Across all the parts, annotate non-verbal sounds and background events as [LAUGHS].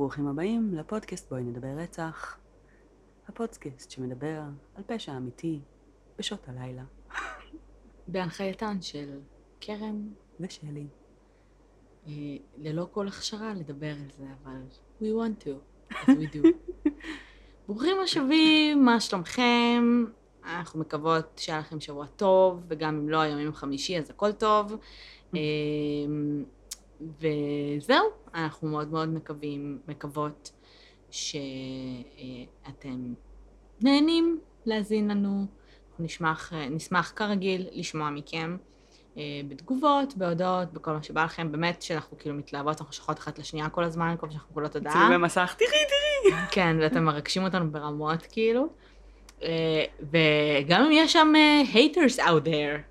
וברוכים הבאים לפודקאסט בואי נדבר רצח. הפודקאסט שמדבר על פשע אמיתי בשעות הלילה. בהנחייתן של קרן, ושלי. אה, ללא כל הכשרה לדבר על זה, אבל we want to, as we do. [LAUGHS] ברוכים השבים, מה שלומכם? אנחנו מקוות שהיה לכם שבוע טוב, וגם אם לא היום יום חמישי אז הכל טוב. אה, וזהו, אנחנו מאוד מאוד מקווים, מקוות שאתם נהנים להאזין לנו. אנחנו נשמח, נשמח כרגיל לשמוע מכם אה, בתגובות, בהודעות, בכל מה שבא לכם. באמת שאנחנו כאילו מתלהבות, אנחנו שולחות אחת לשנייה כל הזמן, כל שאנחנו קולות הודעה. צילומי מסך, תראי, תראי. [LAUGHS] כן, ואתם מרגשים אותנו ברמות כאילו. אה, וגם אם יש שם אה, haters out there,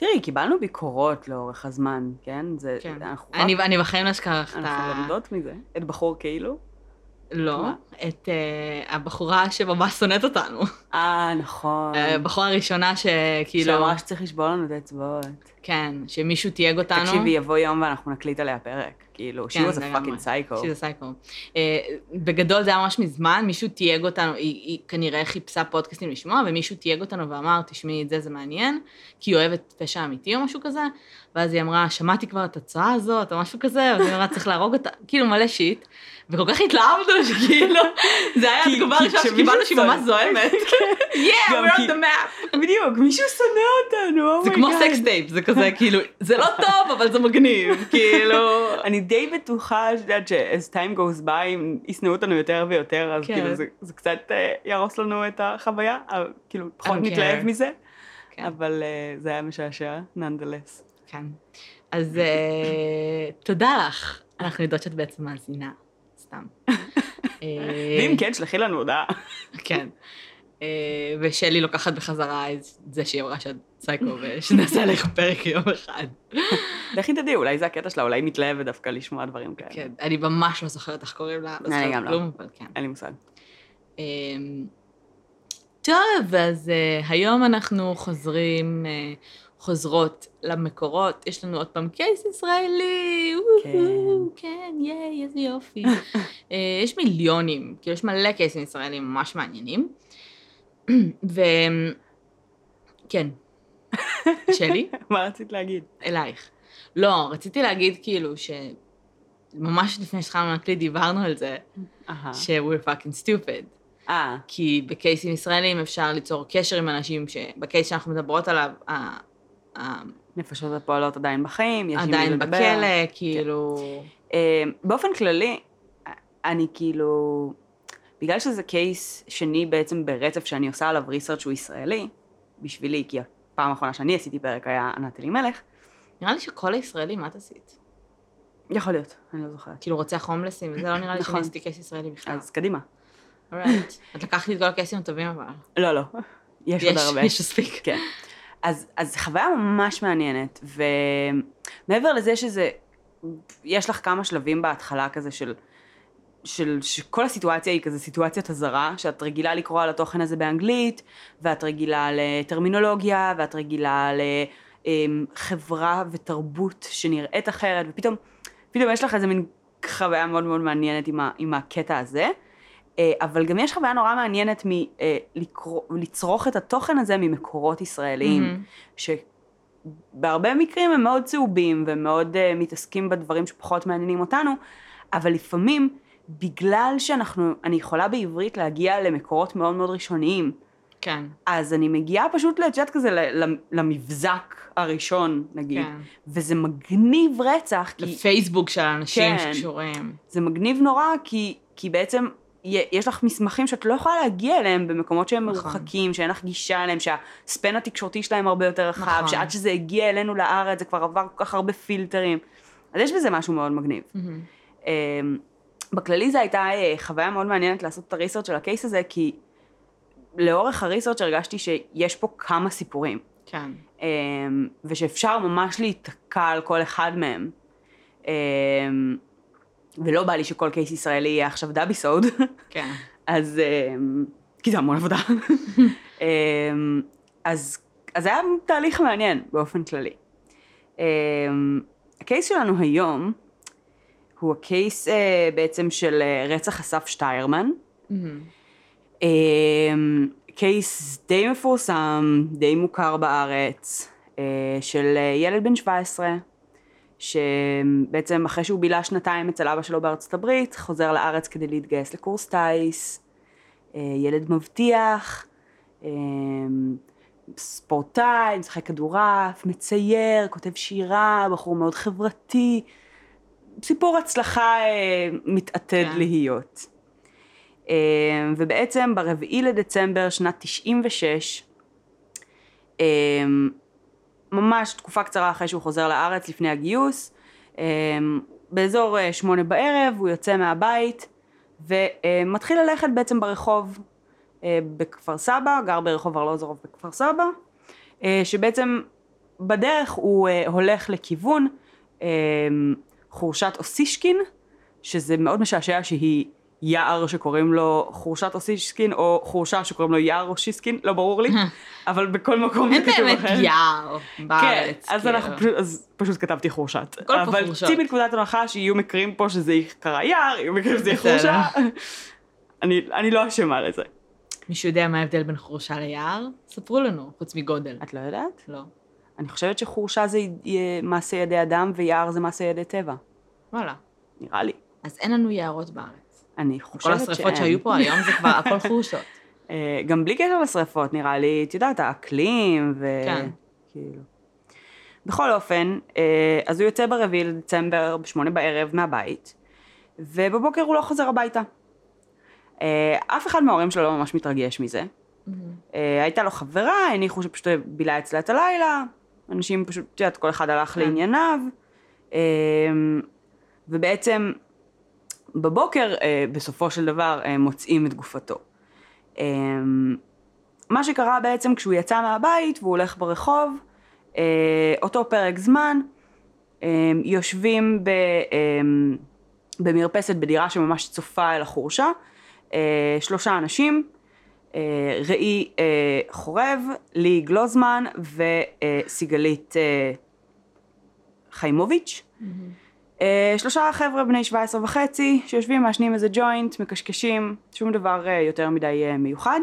תראי, קיבלנו ביקורות לאורך הזמן, כן? זה, כן. אנחנו אני, רק- אני בחיים לא אשכח את אנחנו ה... לומדות מזה. את בחור כאילו? לא, מה? את uh, הבחורה שממש שונאת אותנו. אה, נכון. הבחורה הראשונה שכאילו... שאמרה שצריך לשבור לנו את האצבעות. כן, שמישהו תייג אותנו. תקשיבי, יבוא יום ואנחנו נקליט עליה פרק. כאילו, she כן, was a לגמרי. fucking psycho. שזה סייקו. Uh, בגדול זה היה ממש מזמן, מישהו תייג אותנו, היא, היא כנראה חיפשה פודקאסטים לשמוע, ומישהו תייג אותנו ואמר, תשמעי את זה, זה מעניין, כי היא אוהבת פשע אמיתי או משהו כזה, ואז היא אמרה, שמעתי כבר את ההצעה הזאת, או משהו כזה, ואז היא אמרה, צריך להרוג אותה, כאילו מלא shit, וכל כך התלהבנו, שכאילו, זה היה התגובה הראשונה שקיבלנו שהיא ממש זוהמת. [LAUGHS] Yeah, גם we're on the map. בדיוק, מישהו שונא אותנו, זה oh my god. כמו sex tape, זה כזה, [LAUGHS] כאילו, זה לא טוב, אבל זה מגניב, [LAUGHS] כאילו... אני די בטוחה, את יודעת, ש-as time goes by, אם ישנאו אותנו יותר ויותר, אז כן. כאילו זה, זה קצת אה, יהרוס לנו את החוויה, אבל כאילו פחות don't נתלהב. מזה, כן. אבל אה, זה היה משעשע, nonetheless. כן. אז אה, תודה לך. אנחנו יודעות שאת בעצם מאזינה, סתם. אה, ואם כן, שלחי לנו הודעה. כן. אה, ושלי לוקחת בחזרה את זה שהיא אמרה שאת סייקו ושנעשה עליך פרק יום אחד. לכי תדעי, אולי זה הקטע שלה, אולי היא מתלהבת דווקא לשמוע דברים כאלה. כן, אני ממש לא זוכרת איך קוראים לה, לא אני זוכרת גם לא. כלום, אבל כן. אין לי מושג. אמ, טוב, אז היום אנחנו חוזרים, חוזרות למקורות. יש לנו עוד פעם קייס ישראלי, וואו, כן, ייי, איזה יופי. uh, [LAUGHS] יש מיליונים, כאילו יש מלא קייסים ישראלים ממש מעניינים. ו... כן. [LAUGHS] שלי? מה רצית להגיד? אלייך. לא, רציתי להגיד כאילו ש... ממש לפני שהתחלנו להקליט דיברנו על זה, אהה. ש-we're fucking stupid. אה, כי בקייסים ישראלים אפשר ליצור קשר עם אנשים שבקייס שאנחנו מדברות עליו, נפשות הפועלות עדיין בחיים, יש עם מי עדיין לדבר. בכלא, כאילו... אה, באופן כללי, אני כאילו, בגלל שזה קייס שני בעצם ברצף שאני עושה עליו ריסרצ' שהוא ישראלי, בשבילי, כי הפעם האחרונה שאני עשיתי פרק היה ענת אלימלך, נראה לי שכל הישראלים, מה את עשית? יכול להיות, אני לא זוכרת. כאילו רוצח הומלסים, וזה לא נראה לי נכון. שאני עשיתי קייס ישראלי בכלל. אז קדימה. אורייט. את לקחת לי את כל הקייסים הטובים אבל. לא, לא, יש עוד הרבה. יש מספיק. כן. אז, אז חוויה ממש מעניינת, ומעבר לזה שזה, יש לך כמה שלבים בהתחלה כזה של, של, שכל הסיטואציה היא כזה סיטואציית אזהרה, שאת רגילה לקרוא על התוכן הזה באנגלית, ואת רגילה לטרמינולוגיה, ואת רגילה לחברה ותרבות שנראית אחרת, ופתאום, פתאום יש לך איזה מין חוויה מאוד מאוד מעניינת עם, ה, עם הקטע הזה. אה, אבל גם יש חוויה נורא מעניינת מלצרוך את התוכן הזה ממקורות ישראליים, מהמם. שבהרבה מקרים הם מאוד צהובים ומאוד uh, מתעסקים בדברים שפחות מעניינים אותנו, אבל לפעמים, בגלל שאנחנו, אני יכולה בעברית להגיע למקורות מאוד מאוד ראשוניים, כן, אז אני מגיעה פשוט, יודעת כזה, למבזק הראשון, נגיד, כן. וזה מגניב רצח, כי... לפייסבוק של אנשים כן. שקשורים. זה מגניב נורא, כי, כי בעצם יש לך מסמכים שאת לא יכולה להגיע אליהם במקומות שהם נכון. מרוחקים, שאין לך גישה אליהם, שהספן התקשורתי שלהם הרבה יותר רחב, נכון. שעד שזה הגיע אלינו לארץ זה כבר עבר כל כך הרבה פילטרים. אז יש בזה משהו מאוד מגניב. אמ, בכללי זו הייתה אה, חוויה מאוד מעניינת לעשות את הריסרצ' של הקייס הזה, כי לאורך הריסרצ' הרגשתי שיש פה כמה סיפורים. כן. אמ, ושאפשר ממש להיתקע על כל אחד מהם. ולא בא לי שכל קייס ישראלי יהיה עכשיו דאביסוד, כן. [LAUGHS] אז... אמ, כי זה המון עבודה. [LAUGHS] אמ, אז, אז היה תהליך מעניין באופן כללי. אמ, הקייס שלנו היום הוא הקייס אה, בעצם של אה, רצח אסף שטיירמן. אה, קייס די מפורסם, די מוכר בארץ, אה, של ילד בן 17, שבעצם אחרי שהוא בילה שנתיים אצל אבא שלו בארצות הברית, חוזר לארץ כדי להתגייס לקורס טיס, אה, ילד מבטיח, אה, ספורטאי, משחק כדורעף, מצייר, כותב שירה, בחור מאוד חברתי, סיפור הצלחה אה, מתעתד כן. להיות. ובעצם ברביעי לדצמבר שנת 96, אה, ממש תקופה קצרה אחרי שהוא חוזר לארץ לפני הגיוס, אה, באזור אה, שמונה בערב הוא יוצא מהבית ומתחיל ללכת בעצם ברחוב אה, בכפר סבא, גר ברחוב ארלוזורוב בכפר סבא, אה, שבעצם בדרך הוא אה, הולך לכיוון אה, חורשת אוסישקין, שזה מאוד משעשע שהיא יער שקוראים לו חורשת אוסישקין, או חורשה שקוראים לו יער אוסישקין, לא ברור לי, אבל בכל מקום אין זה כתוב באמת אחרת. יער בארץ. כן, אז כאילו. אנחנו פשוט, אז פשוט כתבתי חורשת. אבל. צאי מנקודת הנחה שיהיו מקרים פה שזה יקרה יער, יהיו מקרים שזה יהיה. חורשה. [LAUGHS] אני, לא אשמה לזה. מישהו יודע מה ההבדל בין חורשה ליער? ספרו לנו, חוץ מגודל. את לא יודעת? לא. אני חושבת שחורשה זה מעשה ידי אדם ויער זה מעשה ידי טבע. וואלה. נראה לי. אז אין לנו יערות בארץ. אני חושבת כל שאין. השרפות שהיו פה היום זה כבר הכל חורשות. [LAUGHS] אה, גם בלי קשר לשרפות, נראה לי, את יודעת, האקלים ו... כן. כאילו. בכל אופן, אה, אז הוא יוצא ברביעי לדצמבר בשמונה בערב מהבית, ובבוקר הוא לא חוזר הביתה. אה, אף אחד מההורים שלו לא ממש מתרגש מזה. אה, הייתה לו חברה, הניחו שפשוט בילה אצלה את הלילה, אנשים פשוט, את יודעת, כל אחד הלך כן. לענייניו, ובעצם בבוקר, אה, בסופו של דבר, אה, מוצאים את גופתו. אה, מה שקרה בעצם כשהוא יצא מהבית והוא הולך ברחוב, אה, אותו פרק זמן, אה, יושבים ב, אה, במרפסת בדירה שממש צופה אל החורשה, אה, שלושה אנשים, אה, ראי אה, חורב, לי גלוזמן וסיגלית אה, חיימוביץ'. אה, שלושה חבר'ה בני 17 וחצי שיושבים מעשנים איזה ג'וינט, מקשקשים, שום דבר אה, יותר מדי אה, מיוחד.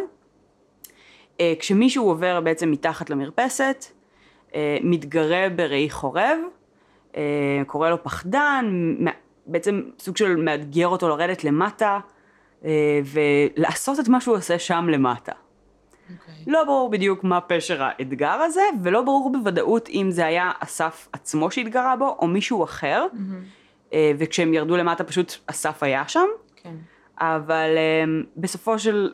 אה, כשמישהו עובר בעצם מתחת למרפסת, אה, מתגרה בראי חורב, אה, קורא לו פחדן, בעצם סוג של מאתגר אותו לרדת למטה אה, ולעשות את מה שהוא עושה שם למטה. אוקיי. לא ברור בדיוק מה פשר האתגר הזה, ולא ברור בוודאות אם זה היה אסף עצמו שהתגרה בו, או מישהו אחר, אה, וכשהם ירדו למטה פשוט אסף היה שם, כן. אבל אה, בסופו של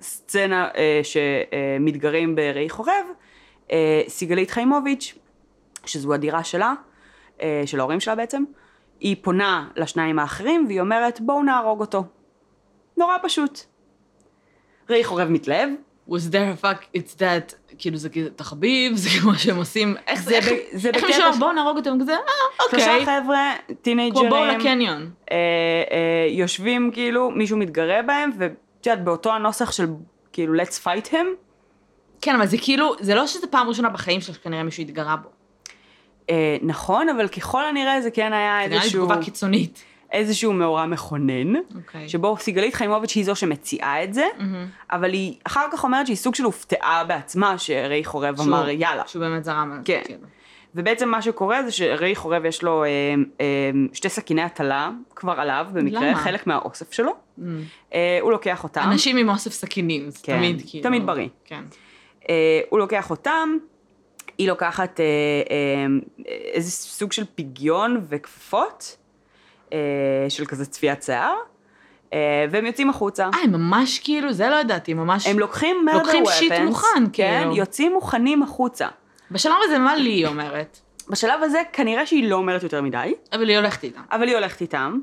סצנה אה, שמתגרים בראי חורב, סיגלית חיימוביץ', שזו הדירה שלה, של ההורים שלה בעצם, היא פונה לשניים האחרים והיא אומרת בואו נהרוג אותו. נורא פשוט. ראי חורב מתלהב, was there a fuck, it's that, כאילו זה כזה תחביב, זה כמו שהם עושים, איך זה, זה איך ב- זה איך בקטע מישהו אמר בואו נהרוג אותם כזה, אה, שלושה אוקיי, חבר'ה, טינג'רים, כמו בואו לקניון. אה, אה, יושבים כאילו, מישהו מתגרה בהם, ואת יודעת, באותו הנוסח של כאילו let's fight him, כן, אבל זה כאילו, זה לא שזה פעם ראשונה בחיים שלך שכנראה מישהו התגרה בו. אה, נכון, אבל ככל הנראה זה כן היה זה נראה לי איזשהו, תגובה קיצונית. איזשהו מאורע מכונן, אוקיי. שבו סיגלית חיימוביץ' היא זו שמציעה את זה, מהמם. אבל היא אחר כך אומרת שהיא סוג של הופתעה בעצמה, שראי חורב שהוא- אמר יאללה. שהוא באמת זרם על זה. כן. כאילו. ובעצם מה שקורה זה שראי חורב יש לו אה, אה, שתי סכיני הטלה כבר עליו, במקרה, למה? חלק מהאוסף שלו. Mm. אה, הוא לוקח אותם. אנשים עם אוסף סכינים, זה כן, תמיד כאילו. תמיד בריא. כן. אה, הוא לוקח אותם, היא לוקחת אה, אה, איזה סוג של פגיון וכפפות, אה, של כזה צפיית שיער, אה, והם יוצאים החוצה. אה, הם ממש כאילו, זה לא ידעתי, ממש... הם לוקחים murder לוקחים שיט מוכן, כן, כאילו. יוצאים מוכנים החוצה. בשלב הזה, מה לי אומרת? בשלב הזה כנראה שהיא לא אומרת יותר מדי, אבל היא הולכת איתם. אבל היא הולכת איתם.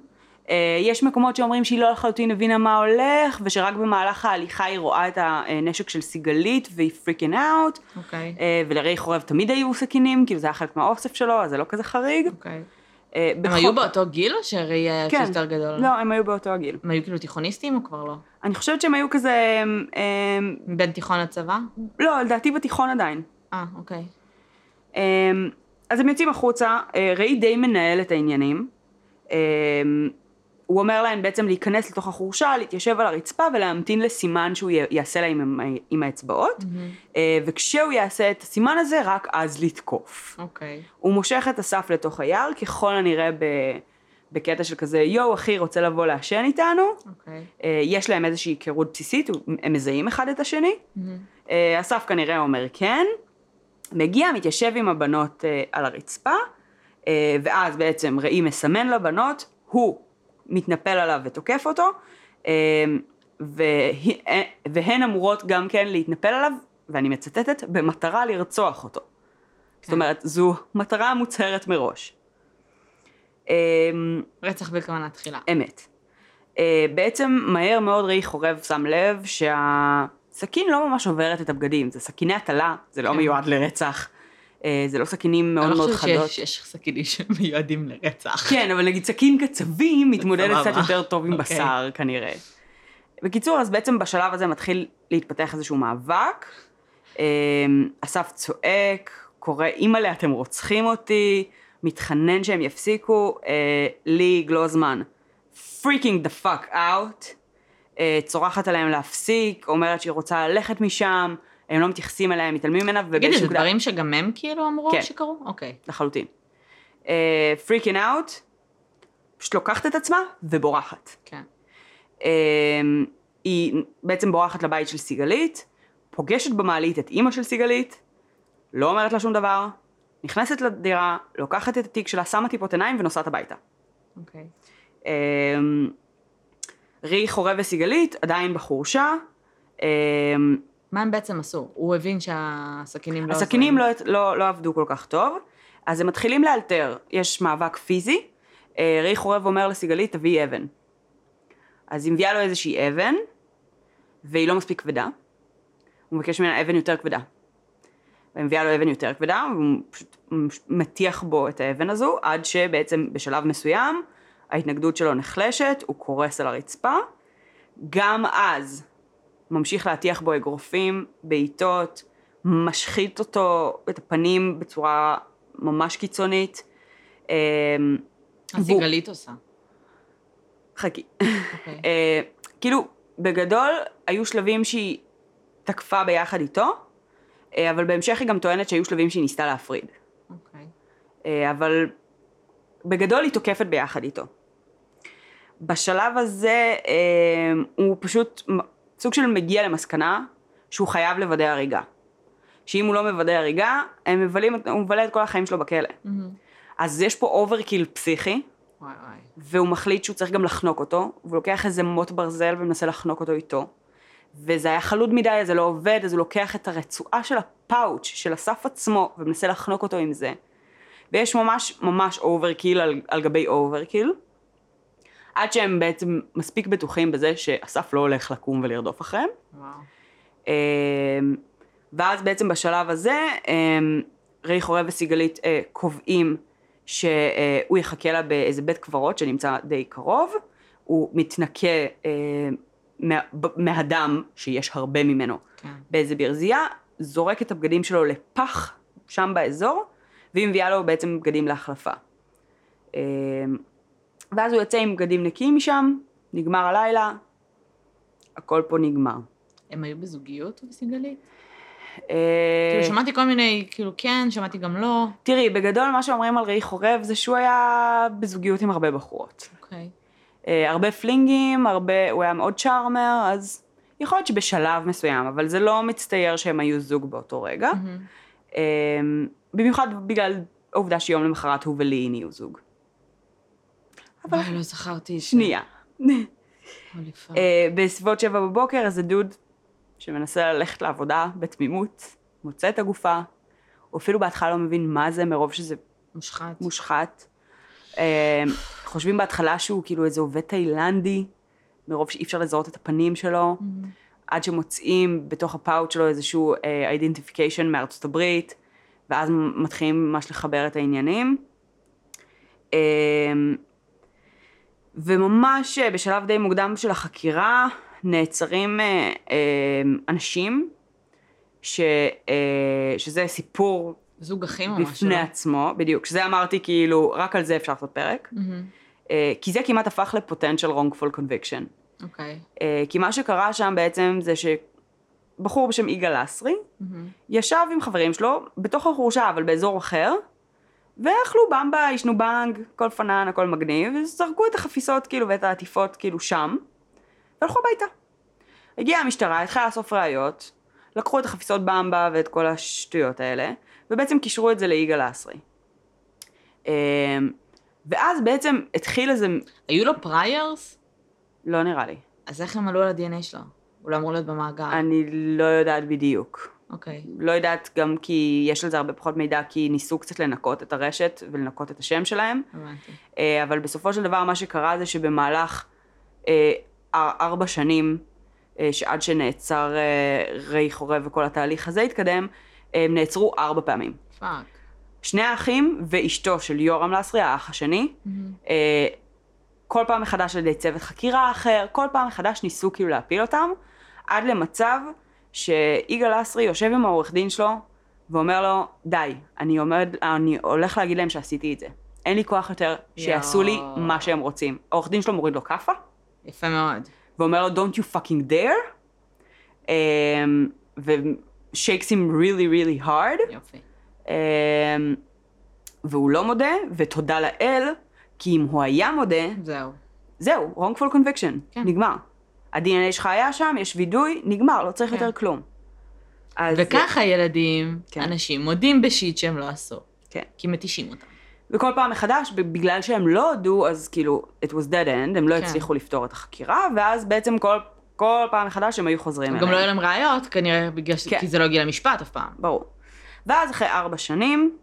אה, יש מקומות שאומרים שהיא לא לחלוטין הבינה מה הולך, ושרק במהלך ההליכה היא רואה את הנשק של סיגלית והיא פריקין אאוט, אוקיי. אה, ולראי חורב תמיד היו סכינים, כאילו זה היה חלק מהאוסף שלו, אז זה לא כזה חריג. אוקיי. אה, הם בכל- היו באותו גיל או שהראי היה כן. יותר גדול? לא, הם היו באותו הגיל. הם היו כאילו תיכוניסטים או כבר לא? אני חושבת שהם היו כזה, אה, בין תיכון לצבא? לא, לדעתי בתיכון עדיין. אה, אוקיי. אה, אז הם יוצאים החוצה, אה, ראי די מנהל את העניינים. הוא אומר להן בעצם להיכנס לתוך החורשה, להתיישב על הרצפה ולהמתין לסימן שהוא יעשה להם עם, עם האצבעות, Mm-hmm. אה, וכשהוא יעשה את הסימן הזה, רק אז לתקוף. אוקיי. הוא מושך את אסף לתוך היער, ככל הנראה ב... בקטע של כזה, יואו אחי רוצה לבוא לעשן איתנו, אוקיי. אה, יש להם איזושהי היכרות בסיסית, הם מזהים אחד את השני, אה, אסף כנראה אומר כן, מגיע, מתיישב עם הבנות אה, על הרצפה, אה, ואז בעצם ראי מסמן לבנות, הוא מתנפל עליו ותוקף אותו, והיא- אה, והן אמורות גם כן להתנפל עליו, ואני מצטטת, במטרה לרצוח אותו. זאת אומרת, זו מטרה מוצהרת מראש. אה, רצח בכוונה תחילה. אמת. אה, בעצם מהר מאוד ראי חורב שם לב שהסכין לא ממש עוברת את הבגדים, זה סכיני הטלה, זה לא כן. מיועד לרצח. אה, זה לא סכינים מאוד אני מאוד לא חושבת חדות. שיש יש סכינים שמיועדים לרצח. כן, אבל נגיד סכין קצבים [LAUGHS] מתמודדת סבבה. קצת יותר טוב עם אוקיי. בשר כנראה. בקיצור, אז בעצם בשלב הזה מתחיל להתפתח איזשהו מאבק. אה, אסף צועק, קורא, אימא'לה, אתם רוצחים אותי, מתחנן שהם יפסיקו, אה, לי גלוזמן, freaking the fuck out, אה, צורחת עליהם להפסיק, אומרת שהיא רוצה ללכת משם, הם לא מתייחסים אליה, הם מתעלמים ממנה, תגידי, זה דברים שגם הם כאילו אמרו כן. שקרו? אוקיי. לחלוטין. פריקין אאוט, פשוט לוקחת את עצמה ובורחת. כן. אה, היא בעצם בורחת לבית של סיגלית, פוגשת במעלית את אימא של סיגלית, לא אומרת לה שום דבר, נכנסת לדירה, לוקחת את התיק שלה, שמה טיפות עיניים ונוסעת הביתה. אוקיי. אה, רי חורב וסיגלית עדיין בחורשה, אה, מה הם בעצם עשו? הוא הבין שהסכינים לא... הסכינים עוזרים. לא, לא, לא עבדו כל כך טוב, אז הם מתחילים לאלתר, יש מאבק פיזי, אה, ראי חורב אומר לסיגלית, תביאי אבן. אז היא מביאה לו איזושהי אבן, והיא לא מספיק כבדה, הוא מבקש ממנה אבן יותר כבדה. והיא מביאה לו אבן יותר כבדה, והוא פשוט מטיח בו את האבן הזו, עד שבעצם בשלב מסוים ההתנגדות שלו נחלשת, הוא קורס על הרצפה. גם אז ממשיך להטיח בו אגרופים, בעיטות, משחית אותו, את הפנים בצורה ממש קיצונית. אמ, אז והוא- סיגלית עושה. חכי. אוקיי. [LAUGHS] אה, כאילו, בגדול, היו שלבים שהיא תקפה ביחד איתו, אה, אבל בהמשך היא גם טוענת שהיו שלבים שהיא ניסתה להפריד. אוקיי. אה, אבל בגדול היא תוקפת ביחד איתו. בשלב הזה הוא פשוט סוג של מגיע למסקנה שהוא חייב לוודא הריגה. שאם הוא לא מוודא הריגה, הם מבלים, הוא מבלה את כל החיים שלו בכלא. מהמם. אז יש פה overkill פסיכי, וואי וואי. והוא מחליט שהוא צריך גם לחנוק אותו, והוא לוקח איזה מוט ברזל ומנסה לחנוק אותו איתו. וזה היה חלוד מדי, זה לא עובד, אז הוא לוקח את הרצועה של הפאוץ' של אסף עצמו, ומנסה לחנוק אותו עם זה. ויש ממש ממש overkill על, על גבי overkill. עד שהם בעצם מספיק בטוחים בזה שאסף לא הולך לקום ולרדוף אחריהם. וואו. אמ, ואז בעצם בשלב הזה, אמ, ריי חורב וסיגלית אה, קובעים שהוא יחכה לה באיזה בית קברות שנמצא די קרוב, הוא מתנקה אה, מה, מהדם, שיש הרבה ממנו, כן. באיזה ברזייה, זורק את הבגדים שלו לפח שם באזור, והיא מביאה לו בעצם בגדים להחלפה. ואז הוא יוצא עם בגדים נקיים משם, נגמר הלילה, הכל פה נגמר. הם היו בזוגיות וסיגלית? אה, כאילו שמעתי כל מיני, כאילו כן, שמעתי גם לא. תראי, בגדול מה שאומרים על ראי חורב זה שהוא היה בזוגיות עם הרבה בחורות. אוקיי. אה, הרבה פלינגים, הרבה, הוא היה מאוד צ'ארמר, אז יכול להיות שבשלב מסוים, אבל זה לא מצטייר שהם היו זוג באותו רגע. אה, במיוחד בגלל העובדה שיום למחרת הוא ולי נהיו זוג. אבל וואי, לא זכרתי את זה. שנייה. אה, בסביבות שבע בבוקר איזה דוד שמנסה ללכת לעבודה בתמימות, מוצא את הגופה, הוא אפילו בהתחלה לא מבין מה זה מרוב שזה מושחת. מושחת. אה, חושבים בהתחלה שהוא כאילו איזה עובד תאילנדי, מרוב שאי אפשר לזהות את הפנים שלו, מהמם. עד שמוצאים בתוך הפאוץ' שלו איזשהו identification מארצות הברית, ואז מתחילים ממש לחבר את העניינים. אה, וממש אה, בשלב די מוקדם של החקירה נעצרים אה, אה, אנשים, ש, אה, שזה סיפור זוג אחים משהו. בפני לא? עצמו, בדיוק, שזה אמרתי כאילו, רק על זה אפשר לעשות פרק. מהמם. אה, כי זה כמעט הפך לפוטנציאל wrongful conviction. אוקיי. אה, כי מה שקרה שם בעצם זה שבחור בשם יגאל לסרי ישב עם חברים שלו בתוך החורשה אבל באזור אחר ואכלו במבה, עישנו בנג, כל פנן, הכל מגניב, וזרקו את החפיסות כאילו ואת העטיפות כאילו שם, והלכו הביתה. הגיעה המשטרה, התחילה לאסוף ראיות, לקחו את החפיסות במבה ואת כל השטויות האלה, ובעצם קישרו את זה ליגאל לסרי. אמ, ואז בעצם התחיל איזה, היו לו פריירס? לא נראה לי, אז איך הם עלו על ה-DNA שלו? הוא לא אמור להיות במאגר. אני לא יודעת בדיוק. אוקיי. לא יודעת גם כי יש על זה הרבה פחות מידע, כי ניסו קצת לנקות את הרשת ולנקות את השם שלהם. הבנתי. אה, אבל בסופו של דבר מה שקרה זה שבמהלך אה, ארבע שנים, אה, שעד שנעצר רועי חורב וכל התהליך הזה התקדם, הם נעצרו ארבע פעמים. fuck. שני האחים ואשתו של יורם לסרי, האח השני, אה, כל פעם מחדש על ידי צוות חקירה אחר, כל פעם מחדש ניסו כאילו להפיל אותם, עד למצב שיגאל לסרי יושב עם העורך דין שלו ואומר לו, די, אני, עומד, אני הולך להגיד להם שעשיתי את זה. אין לי כוח יותר שיעשו לי. מה שהם רוצים. העורך דין שלו מוריד לו כאפה, יפה מאוד. ואומר לו, Don't you fucking dare, um, ו-shakes him really really hard, יופי. um, והוא לא מודה, ותודה לאל, כי אם הוא היה מודה, זהו. זהו, wrongful conviction, כן. נגמר. ה-DNA שלך היה שם, יש וידוי, נגמר, לא צריך כן. יותר כלום. אז- וככה ילדים, כן. אנשים מודים בשיט שהם לא עשו. כן. כי מתישים אותם. וכל פעם מחדש, בגלל שהם לא הודו, אז כאילו, it was dead end, הם לא כן. הצליחו לפתור את החקירה, ואז בעצם כל, כל פעם מחדש הם היו חוזרים אליהם. גם לא היו להם ראיות, כנראה בגלל ש... כן. כי זה לא הגיע למשפט אף פעם. ברור. ואז אחרי ארבע שנים,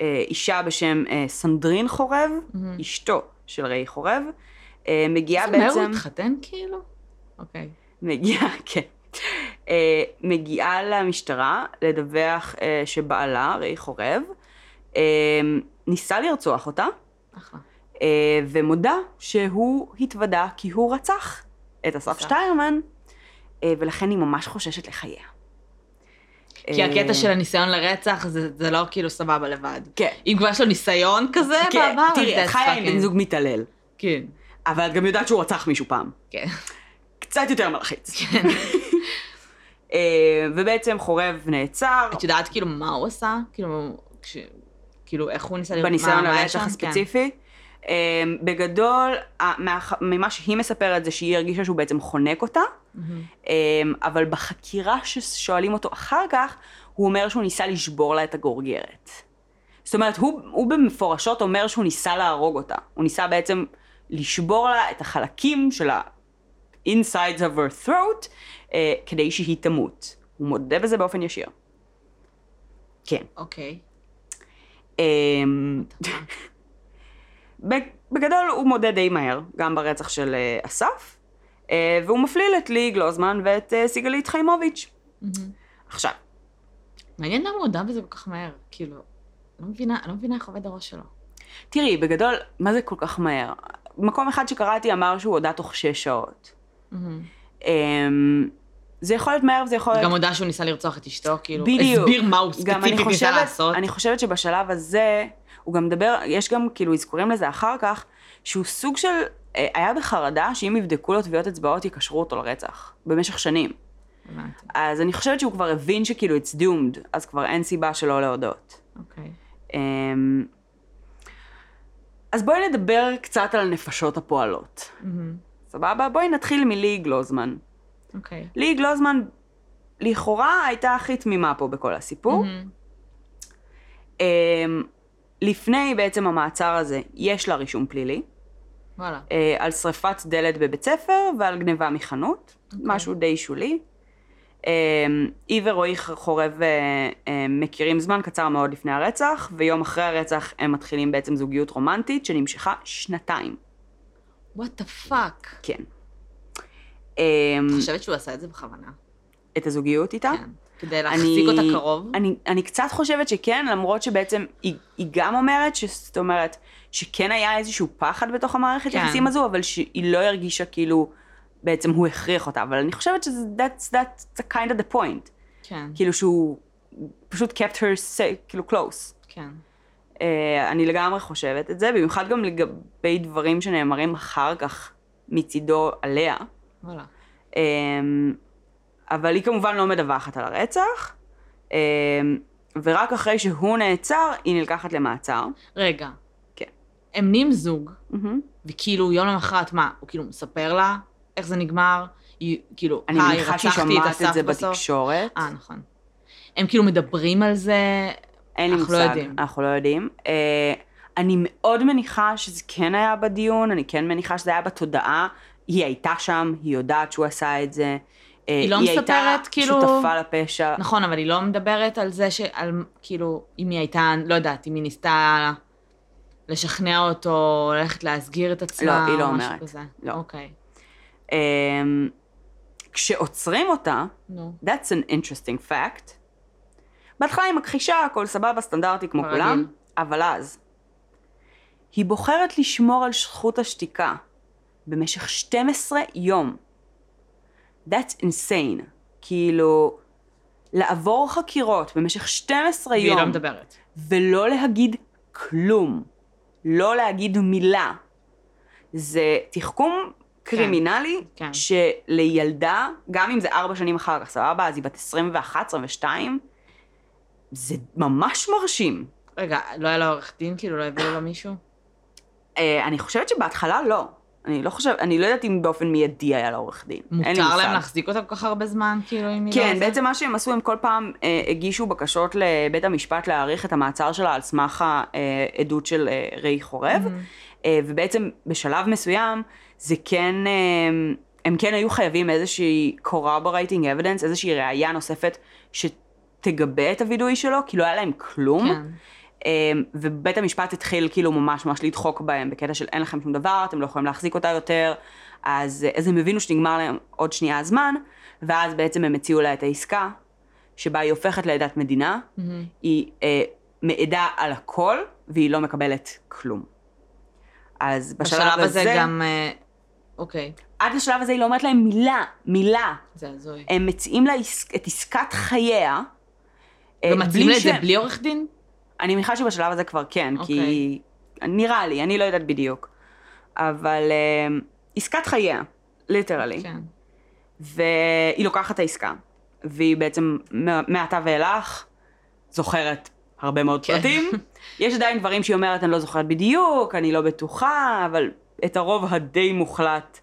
אה, אישה בשם אה, סנדרין חורב, אשתו של ריי חורב, אה, מגיעה זה מהר הוא בעצם, התחתן כאילו? אוקיי. מגיעה, [LAUGHS] כן, אה, מגיעה למשטרה לדווח אה, שבעלה, ריי חורב, אה, ניסה לרצוח אותה, אחלה. ומודה שהוא התוודה כי הוא רצח את אסף. שטיירמן, ולכן היא ממש חוששת לחייה. כי הקטע של הניסיון לרצח זה, זה לא כאילו סבבה לבד. כן. אם כבר יש לו ניסיון כזה כן, בעבר, תראי, את חיה עם בן זוג מתעלל, כן. אבל את גם יודעת שהוא רצח מישהו פעם. כן. קצת יותר מלחיץ. [LAUGHS] אה, ובעצם חורב נעצר, את יודעת כאילו מה הוא עשה? כאילו, כש... כאילו איך הוא ניסה לראות בניסיון מה היה לרצח שם? הספציפי. אה, בגדול, ה- מה- ממה שהיא מספרת זה שהיא הרגישה שהוא בעצם חונק אותה, אה, אבל בחקירה ששואלים אותו אחר כך, הוא אומר שהוא ניסה לשבור לה את הגורגרת. זאת אומרת, הוא, הוא במפורשות אומר שהוא ניסה להרוג אותה. הוא ניסה בעצם לשבור לה את החלקים של ה-insides of her throat, אה, כדי שהיא תמות. הוא מודה בזה באופן ישיר. כן. אוקיי. אמ, [LAUGHS] בג- בגדול הוא מודה די מהר, גם ברצח של אה, אסף, אה, והוא מפליל את לי גלוזמן ואת אה, סיגלית חיימוביץ'. עכשיו, מעניין למה הוא הודה בזה כל כך מהר. כאילו, לא מבינה, לא מבינה איך עובד הראש שלו. תראי, בגדול, מה זה כל כך מהר? מקום אחד שקראתי אמר שהוא הודה תוך שש שעות. אמ, זה יכול להיות מהר וזה יכול להיות... גם הודה שהוא ניסה לרצוח את אשתו, כאילו, בדיוק. הסביר מה הוא ספציפית ניסה חושבת, לעשות. אני חושבת שבשלב הזה, הוא גם מדבר, יש גם כאילו אזכורים לזה אחר כך, שהוא סוג של, אה, היה בחרדה שאם יבדקו לו טביעות אצבעות יקשרו אותו לרצח, במשך שנים. הבנתי, אז אני חושבת שהוא כבר הבין שכאילו it's doomed, אז כבר אין סיבה שלא להודות. אוקיי. אמ, אז בואי נדבר קצת על הנפשות הפועלות. מהמם. סבבה? בואי נתחיל מלי גלוזמן. אוקיי. לי גלוזמן לכאורה הייתה הכי תמימה פה בכל הסיפור. אמ, לפני בעצם המעצר הזה, יש לה רישום פלילי, וואלה. אה, על שריפת דלת בבית ספר ועל גניבה מחנות, משהו די שולי. אמ, היא ורועי חורב אה, אה, מכירים זמן קצר מאוד לפני הרצח, ויום אחרי הרצח הם מתחילים בעצם זוגיות רומנטית שנמשכה שנתיים. what the fuck. כן. אמ, את חושבת שהוא עשה את זה בכוונה? את הזוגיות איתה? כן. כדי להחזיק אותה קרוב? אני, אני קצת חושבת שכן, למרות שבעצם היא, היא גם אומרת, זאת אומרת, שכן היה איזשהו פחד בתוך המערכת כן. יחסים הזו, אבל שהיא לא הרגישה כאילו, בעצם הוא הכריח אותה, אבל אני חושבת שזה, that's, that's kind of the point. כן. כאילו שהוא פשוט kept her say, כאילו close. כן. אה, אני לגמרי חושבת את זה, במיוחד גם לגבי דברים שנאמרים אחר כך מצידו עליה. וואלה. אה, אבל היא כמובן לא מדווחת על הרצח, אה, ורק אחרי שהוא נעצר, היא נלקחת למעצר. רגע. כן. הם נהיים זוג, מהמם. וכאילו יום למחרת, מה, הוא כאילו מספר לה איך זה נגמר? היא כאילו, אני מניחה שהיא רצחתי שומעת את זה בסוף." בתקשורת. אה, נכון. הם כאילו מדברים על זה, אין לי אנחנו לא מושג, יודעים. אנחנו לא יודעים. אה, אני מאוד מניחה שזה כן היה בדיון, אני כן מניחה שזה היה בתודעה. היא הייתה שם, היא יודעת שהוא עשה את זה. אה, היא לא היא מספרת, הייתה כאילו- שותפה לפשע. נכון, אבל היא לא מדברת על זה שעל, כאילו, אם היא הייתה, לא יודעת, אם היא ניסתה לשכנע אותו ללכת להסגיר את עצמה, לא, היא לא או משהו אומרת. כזה. לא. אוקיי, אה, כשעוצרים אותה, נו. that's an interesting fact. בהתחלה היא מכחישה, הכל סבבה, סטנדרטי כמו כרגיל. כולם, אבל אז היא בוחרת לשמור על זכות השתיקה במשך 12 יום. That's insane. כאילו, לעבור חקירות במשך 12 והיא יום, לא מדברת. ולא להגיד כלום, לא להגיד מילה, זה תחכום קרימינלי, כן. שלילדה, גם אם זה ארבע שנים אחר כך, סבבה, אז היא בת 21, 22, זה ממש מרשים. רגע, לא היה לה עורך דין? כאילו, לא הביאו לה מישהו? אה, אני חושבת שבהתחלה לא. אני לא חושבת, אני לא יודעת אם באופן מיידי היה לה עורך דין. מותר. להם להחזיק אותה כל כך הרבה זמן, כאילו, אם היא לא... כן? בעצם מה שהם עשו, הם כל פעם אה, הגישו בקשות לבית המשפט להאריך את המעצר שלה על סמך העדות של אה, ראי חורב, אה, ובעצם בשלב מסוים זה כן, אה, הם כן היו חייבים איזושהי corroborating evidence, איזושהי ראייה נוספת שתגבה את הווידוי שלו, כי לא היה להם כלום. כן. אמ, ובית המשפט התחיל כאילו ממש ממש לדחוק בהם בקטע של אין לכם שום דבר, אתם לא יכולים להחזיק אותה יותר, אז, אז הם הבינו שנגמר להם עוד שנייה הזמן, ואז בעצם הם הציעו לה את העסקה, שבה היא הופכת לעדת מדינה, היא אה, מעידה על הכל, והיא לא מקבלת כלום. אז בשלב, בשלב הזה הזה, גם... אה, אוקיי, עד לשלב הזה היא לא אומרת להם מילה, מילה. זה הזוי. הם מציעים לה את עסקת חייה. אה, ומציעים בלי לה את זה שהם- בלי עורך דין? אני מניחה שבשלב הזה כבר כן, okay. כי נראה לי, אני לא יודעת בדיוק. אבל uh, עסקת חייה, ליטרלי. כן. והיא לוקחת את העסקה, והיא בעצם מעתה ואילך זוכרת הרבה מאוד כן. פרטים. [LAUGHS] יש עדיין דברים שהיא אומרת, אני לא זוכרת בדיוק, אני לא בטוחה, אבל את הרוב הדי מוחלט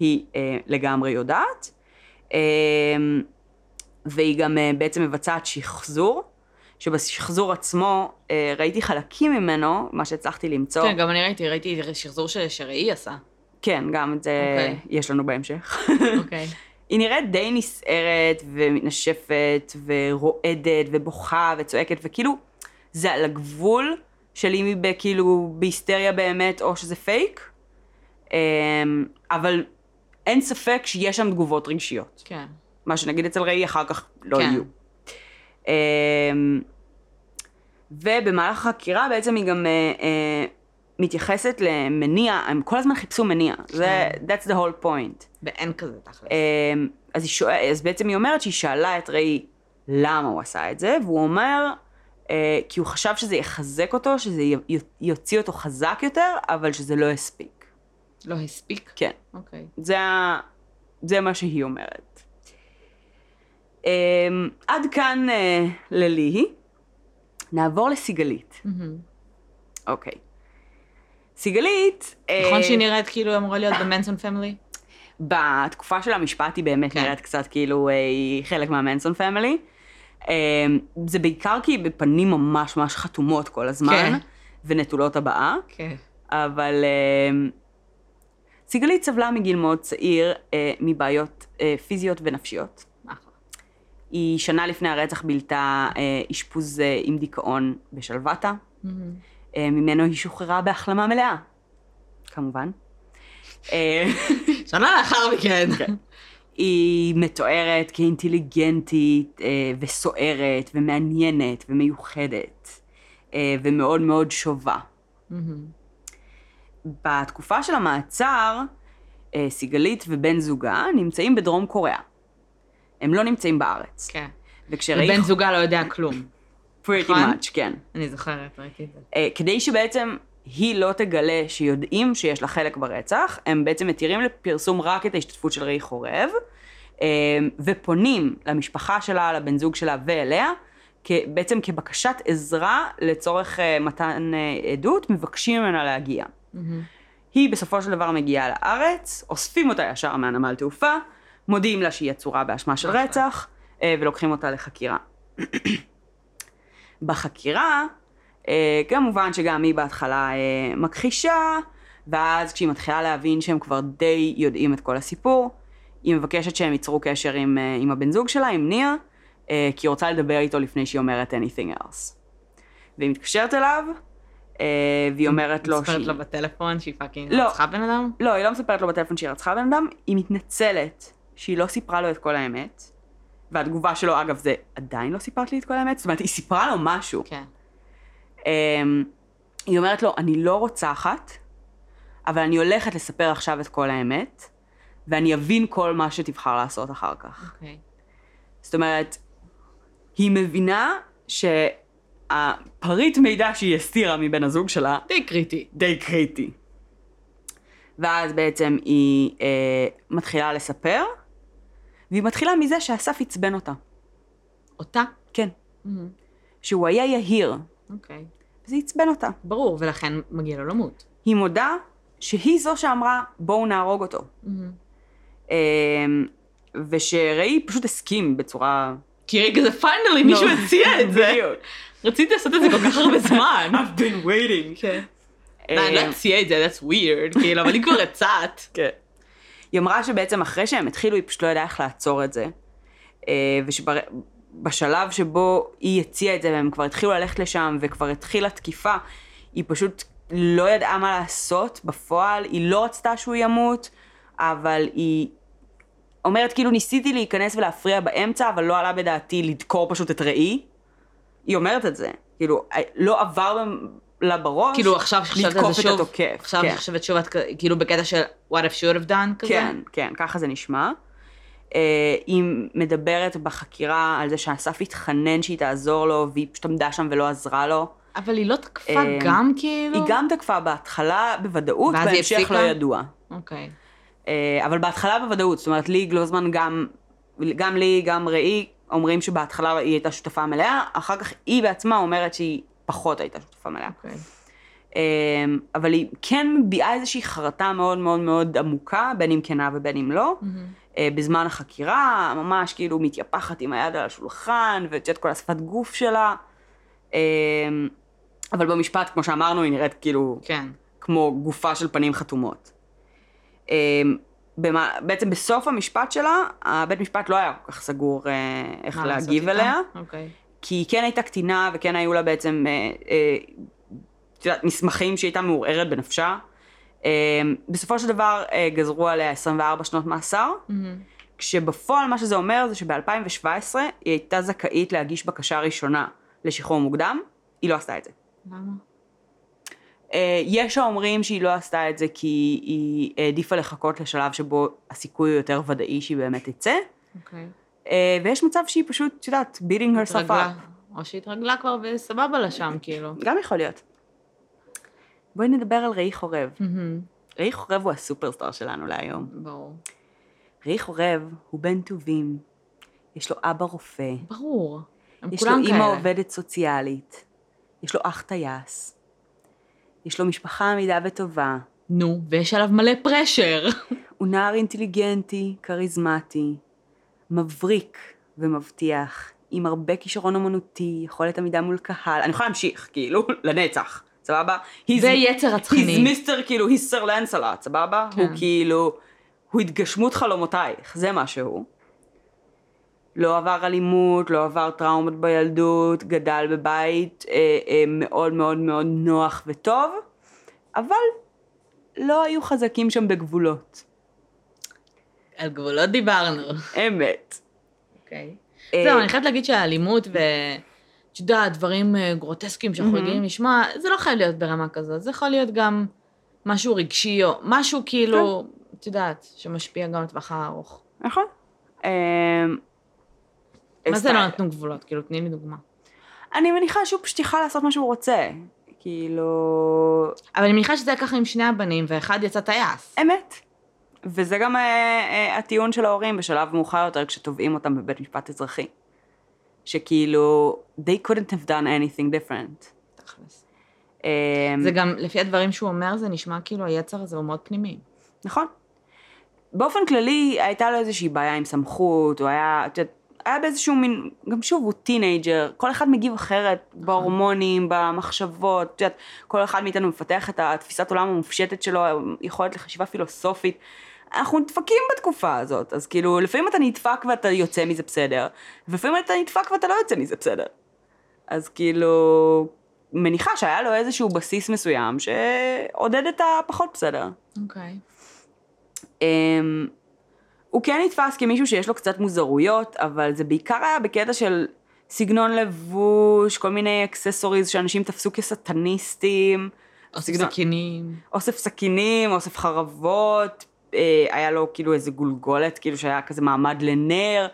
היא אה, לגמרי יודעת. אה, והיא גם אה, בעצם מבצעת שחזור, שבשחזור עצמו אה, ראיתי חלקים ממנו, מה שהצלחתי למצוא. כן, גם אני ראיתי, ראיתי שחזור שראי עשה. כן, גם את זה אוקיי. יש לנו בהמשך. אוקיי. [LAUGHS] היא נראית די נסערת ומתנשפת ורועדת ובוכה וצועקת וכאילו זה על הגבול של אם היא כאילו בהיסטריה באמת או שזה פייק, אמ, אבל אין ספק שיש שם תגובות רגשיות. כן. מה שנגיד אצל ראי אחר כך לא כן. יהיו. אמ, ובמהלך החקירה בעצם היא גם אה, אה, מתייחסת למניע, הם כל הזמן חיפשו מניע, זה, that's the whole point. ואין כזה תכלס. אמ, אז, היא שואל, אז בעצם היא אומרת שהיא שאלה את ראי למה הוא עשה את זה, והוא אומר, אה, כי הוא חשב שזה יחזק אותו, שזה יוציא אותו חזק יותר, אבל שזה לא הספיק. לא הספיק? כן, אוקיי. זה, ה- זה מה שהיא אומרת. אמ, עד כאן אה, לליהי. נעבור לסיגלית. מהמם. אוקיי. סיגלית... אה, נכון שהיא נראית כאילו אמורה להיות ב Manson family? בתקופה של המשפט היא באמת כן. נראית קצת כאילו אה, היא חלק מה Manson family. אה, זה בעיקר כי היא בפנים ממש ממש חתומות כל הזמן, כן. ונטולות הבאה, כן. אבל אה, סיגלית סבלה מגיל מאוד צעיר אה, מבעיות אה, פיזיות ונפשיות. היא שנה לפני הרצח בילתה אה, אשפוז אה, עם דיכאון בשלוותה, מהמם. אה, ממנו היא שוחררה בהחלמה מלאה, כמובן. שנה לאחר מכן. היא מתוארת כאינטליגנטית וסוערת ומעניינת ומיוחדת ומאוד מאוד שווה. מהמם. בתקופה של המעצר, סיגלית ובן זוגה נמצאים בדרום קוריאה. הם לא נמצאים בארץ. כן. וכשראי... ובן זוגה לא יודע כלום. pretty נכון? much, כן. אני זוכרת, ראיתי את זה. אה, כדי שבעצם היא לא תגלה שיודעים שיש לה חלק ברצח, הם בעצם מתירים לפרסום רק את ההשתתפות של ראי חורב, אה, ופונים למשפחה שלה, לבן זוג שלה ואליה, בעצם כבקשת עזרה לצורך אה, מתן עדות, מבקשים ממנה להגיע. היא בסופו של דבר מגיעה לארץ, אוספים אותה ישר מהנמל תעופה, מודיעים לה שהיא עצורה באשמה של. רצח, אה, ולוקחים אותה לחקירה. [CLEARS THROAT] בחקירה, אה, כמובן שגם היא בהתחלה אה, מכחישה, ואז כשהיא מתחילה להבין שהם כבר די יודעים את כל הסיפור, היא מבקשת שהם ייצרו קשר עם, עם הבן זוג שלה, עם ניר, כי היא רוצה לדבר איתו לפני שהיא אומרת anything else. והיא מתקשרת אליו, והיא אומרת לו מספרת שהיא... לו בטלפון שהיא fucking לא. רצחה בן אדם? לא, היא לא מספרת לו בטלפון שהיא רצחה בן אדם, היא מתנצלת שהיא לא סיפרה לו את כל האמת, והתגובה שלו, אגב, זה עדיין לא סיפרת לי את כל האמת, זאת אומרת, היא סיפרה לו משהו. כן. אמ, היא אומרת לו, אני לא רוצחת, אבל אני הולכת לספר עכשיו את כל האמת, ואני אבין כל מה שתבחר לעשות אחר כך. אוקיי. זאת אומרת, היא מבינה שהפריט מידע שהיא הסתירה מבן הזוג שלה די קריטי. די קריטי. ואז בעצם היא אה, מתחילה לספר, והיא מתחילה מזה שאסף עצבן אותה. אותה? כן. מהמם. שהוא היה יהיר, אוקיי. וזה עצבן אותה. ברור, ולכן מגיע לו למות. היא מודה שהיא זו שאמרה, בואו נהרוג אותו. מהמם. אה, ושראי פשוט הסכים בצורה... כי רגע זה פיינלי, מישהו לא. הציע את זה. בדיוק. רציתי לעשות את זה כל כך הרבה זמן. [LAUGHS] I've been waiting. כן. אה, אני לא הציע את זה, that's weird, כאילו, אבל היא כבר [LAUGHS] הצעת. כן. היא אמרה שבעצם אחרי שהם התחילו, היא פשוט לא ידעה איך לעצור את זה. ושבשלב שבו היא הציעה את זה, והם כבר התחילו ללכת לשם, וכבר התחילה תקיפה, היא פשוט לא ידעה מה לעשות בפועל, היא לא רצתה שהוא ימות, אבל היא אומרת, כאילו, ניסיתי להיכנס ולהפריע באמצע, אבל לא עלה בדעתי לדקור פשוט את ראי. היא אומרת את זה. כאילו, לא עבר לה בראש כאילו עכשיו שחשבת לתקוף את שוב, התוקף. עכשיו כן. שחשבת שוב, את כאילו בקטע של what if should have done כזה? כן, כן, ככה זה נשמע. אה, היא מדברת בחקירה על זה שאסף התחנן שהיא תעזור לו, והיא פשוט עמדה שם ולא עזרה לו. אבל היא לא תקפה אה, גם כאילו? היא גם תקפה בהתחלה בוודאות, בהמשך? לא ידוע. אוקיי. אה, אבל בהתחלה בוודאות, זאת אומרת, לי גלוזמן גם, גם לי, גם ראי, אומרים שבהתחלה היא הייתה שותפה מלאה, אחר כך היא בעצמה אומרת שהיא פחות הייתה שותפה מלאה. אוקיי. אמ, אבל היא כן מביעה איזושהי חרטה מאוד מאוד מאוד עמוקה, בין אם כנה ובין אם לא. אה, בזמן החקירה, ממש כאילו מתייפחת עם היד על השולחן, ואת יודעת כל השפת גוף שלה. אמ, אבל במשפט, כמו שאמרנו, היא נראית כאילו כן. כמו גופה של פנים חתומות. אמ, במה, בעצם בסוף המשפט שלה, הבית משפט לא היה כל כך סגור אה, איך להגיב? אליה. אוקיי. כי היא כן הייתה קטינה וכן היו לה בעצם, אה, אה, את יודעת, מסמכים שהיא הייתה מעורערת בנפשה. אה, בסופו של דבר אה, גזרו עליה 24 שנות מאסר, מהמם. כשבפועל מה שזה אומר זה שב-2017 היא הייתה זכאית להגיש בקשה ראשונה לשחרור מוקדם, היא לא עשתה את זה. למה? אה, יש האומרים שהיא לא עשתה את זה כי היא העדיפה לחכות לשלב שבו הסיכוי הוא יותר ודאי שהיא באמת תצא, אוקיי. אה, ויש מצב שהיא פשוט, את יודעת, beating herself up. או שהתרגלה כבר וסבבה לה שם, כאילו. גם יכול להיות. בואי נדבר על ראי חורב. מהמם. ראי חורב הוא הסופרסטאר שלנו להיום. ברור. ראי חורב הוא בן טובים, יש לו אבא רופא, ברור. הם יש לו אימא. עובדת סוציאלית, יש לו אח טייס, יש לו משפחה עמידה וטובה, נו, ויש עליו מלא פרשר. [LAUGHS] הוא נער אינטליגנטי, כריזמטי, מבריק ומבטיח, עם הרבה כישרון אומנותי, יכולת עמידה מול קהל, אני יכולה להמשיך, כאילו, [LAUGHS] לנצח, סבבה? He's- ויצר רצחני. He's מיסטר, כאילו, he's סר לנסלט, סבבה? כן. הוא כאילו, הוא התגשמות חלומותייך, זה מה שהוא. לא עבר אלימות, לא עבר טראומות בילדות, גדל בבית אה, אה, מאוד מאוד מאוד נוח וטוב, אבל לא היו חזקים שם בגבולות. על גבולות דיברנו. אמת. אוקיי. אה, זהו, אני חייבת להגיד שהאלימות ו... את יודעת, דברים אה, גרוטסקיים שאנחנו. רגילים לשמוע, זה לא חייב להיות ברמה כזאת, זה יכול להיות גם משהו רגשי, או משהו כאילו, את יודעת, שמשפיע גם לטווח הארוך. נכון. אה, מה זה לא נתנו גבולות? כאילו, תני לי דוגמה. אני מניחה שהוא פשוט יכל לעשות מה שהוא רוצה. כאילו... אבל אני מניחה שזה היה ככה עם שני הבנים, ואחד יצא טייס. אמת. וזה גם אה, אה, הטיעון של ההורים בשלב מאוחר יותר כשתובעים אותם בבית משפט אזרחי. שכאילו, they couldn't have done anything different. תכלס. אה, זה גם, לפי הדברים שהוא אומר, זה נשמע כאילו היצר הזה הוא מאוד פנימי. נכון. באופן כללי הייתה לו איזושהי בעיה עם סמכות, הוא היה, את יודעת, היה באיזשהו מין, גם שוב הוא teenager, כל אחד מגיב אחרת בהורמונים, במחשבות, את יודעת, כל אחד מאיתנו מפתח את התפיסת עולם המופשטת שלו, יכולת לחשיבה פילוסופית. אנחנו נדפקים בתקופה הזאת, אז כאילו לפעמים אתה נדפק ואתה יוצא מזה בסדר, ולפעמים אתה נדפק ואתה לא יוצא מזה בסדר. אז כאילו, מניחה שהיה לו איזשהו בסיס מסוים שעודד את הפחות בסדר. אוקיי. אמ, הוא כן נתפס כמישהו שיש לו קצת מוזרויות, אבל זה בעיקר היה בקטע של סגנון לבוש, כל מיני אקססוריז שאנשים תפסו כסטניסטים. אוסף סגנון- סכינים. אוסף סכינים, אוסף חרבות, אה, היה לו כאילו איזה גולגולת, כאילו שהיה כזה מעמד לנר,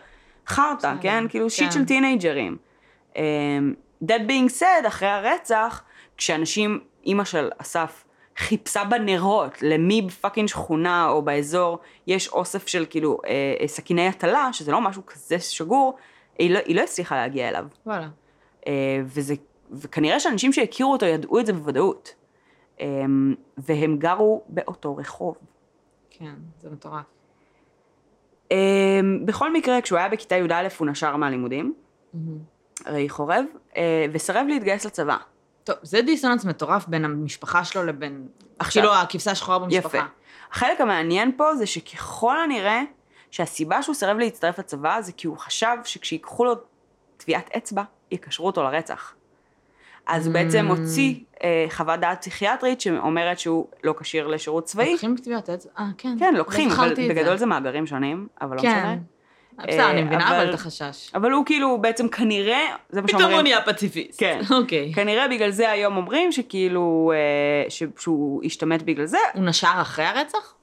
חרטא, כן? כאילו shit כן. של teenager ים. Um, that being said, אחרי הרצח, כשאנשים, אימא של אסף, חיפשה בנרות למי ב fucking שכונה או באזור יש אוסף של כאילו אה, אה, סכיני הטלה, שזה לא משהו כזה שגור, היא לא, היא לא הצליחה להגיע אליו. וואלה. אה, וזה, וכנראה שאנשים שהכירו אותו ידעו את זה בוודאות. אה, והם גרו באותו רחוב. כן, זה מטורף. אה, בכל מקרה, כשהוא היה בכיתה י"א הוא נשר מהלימודים, ראי חורב, אה, וסירב להתגייס לצבא. טוב, זה דיסוננס מטורף בין המשפחה שלו לבין... כאילו הכבשה השחורה במשפחה. יפה. החלק המעניין פה זה שככל הנראה שהסיבה שהוא סירב להצטרף לצבא זה כי הוא חשב שכשייקחו לו טביעת אצבע, יקשרו אותו לרצח. אז הוא בעצם הוציא אה, חוות דעת פסיכיאטרית שאומרת שהוא לא כשיר לשירות צבאי. לוקחים טביעת אצבע? אה, כן. כן, לא לוקחים, אבל את בגדול זה מאגרים שונים, אבל לא כן. משנה. בסדר, אני אה, מבינה אבל- אבל את החשש. אבל הוא כאילו בעצם כנראה, זה מה פתאום הוא שאומרים, נהיה פציפיסט. כן. [LAUGHS] אוקיי. כנראה בגלל זה היום אומרים שכאילו, אה, שהוא השתמט בגלל זה, הוא נשר אחרי הרצח?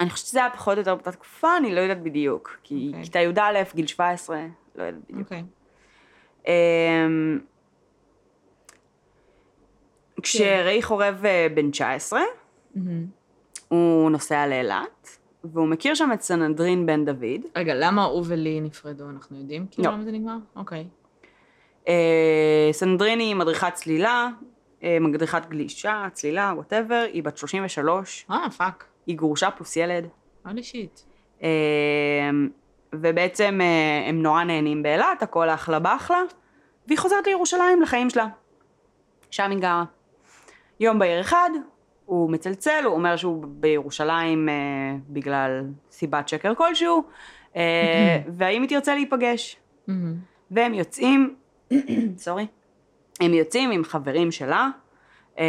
אני חושבת שזה היה פחות או יותר באותה תקופה, אני לא יודעת בדיוק. כי אוקיי. כיתה י"א, גיל 17, לא יודעת בדיוק. אוקיי. אמ, כשראי חורב אה, בן 19, מהמם. הוא נוסע לאילת, והוא מכיר שם את סנדרין בן דוד. רגע, למה הוא ולי נפרדו? אנחנו יודעים? כאילו לא. למה זה נגמר? אוקיי. אה, סנדרין היא מדריכת צלילה, אה, מדריכת גלישה, צלילה, whatever, היא בת 33, אה, fuck. היא גרושה פלוס ילד. הולי שיט. אה, ובעצם אה, הם נורא נהנים באילת, הכל אחלה באחלה, והיא חוזרת לירושלים לחיים שלה. שם היא גרה. יום בהיר אחד, הוא מצלצל, הוא אומר שהוא בירושלים אה, בגלל סיבת שקר כלשהו, אה, [CLEARS THROAT] והאם היא תרצה להיפגש. מהמם. והם יוצאים, [CLEARS THROAT] סורי, הם יוצאים עם חברים שלה, אה,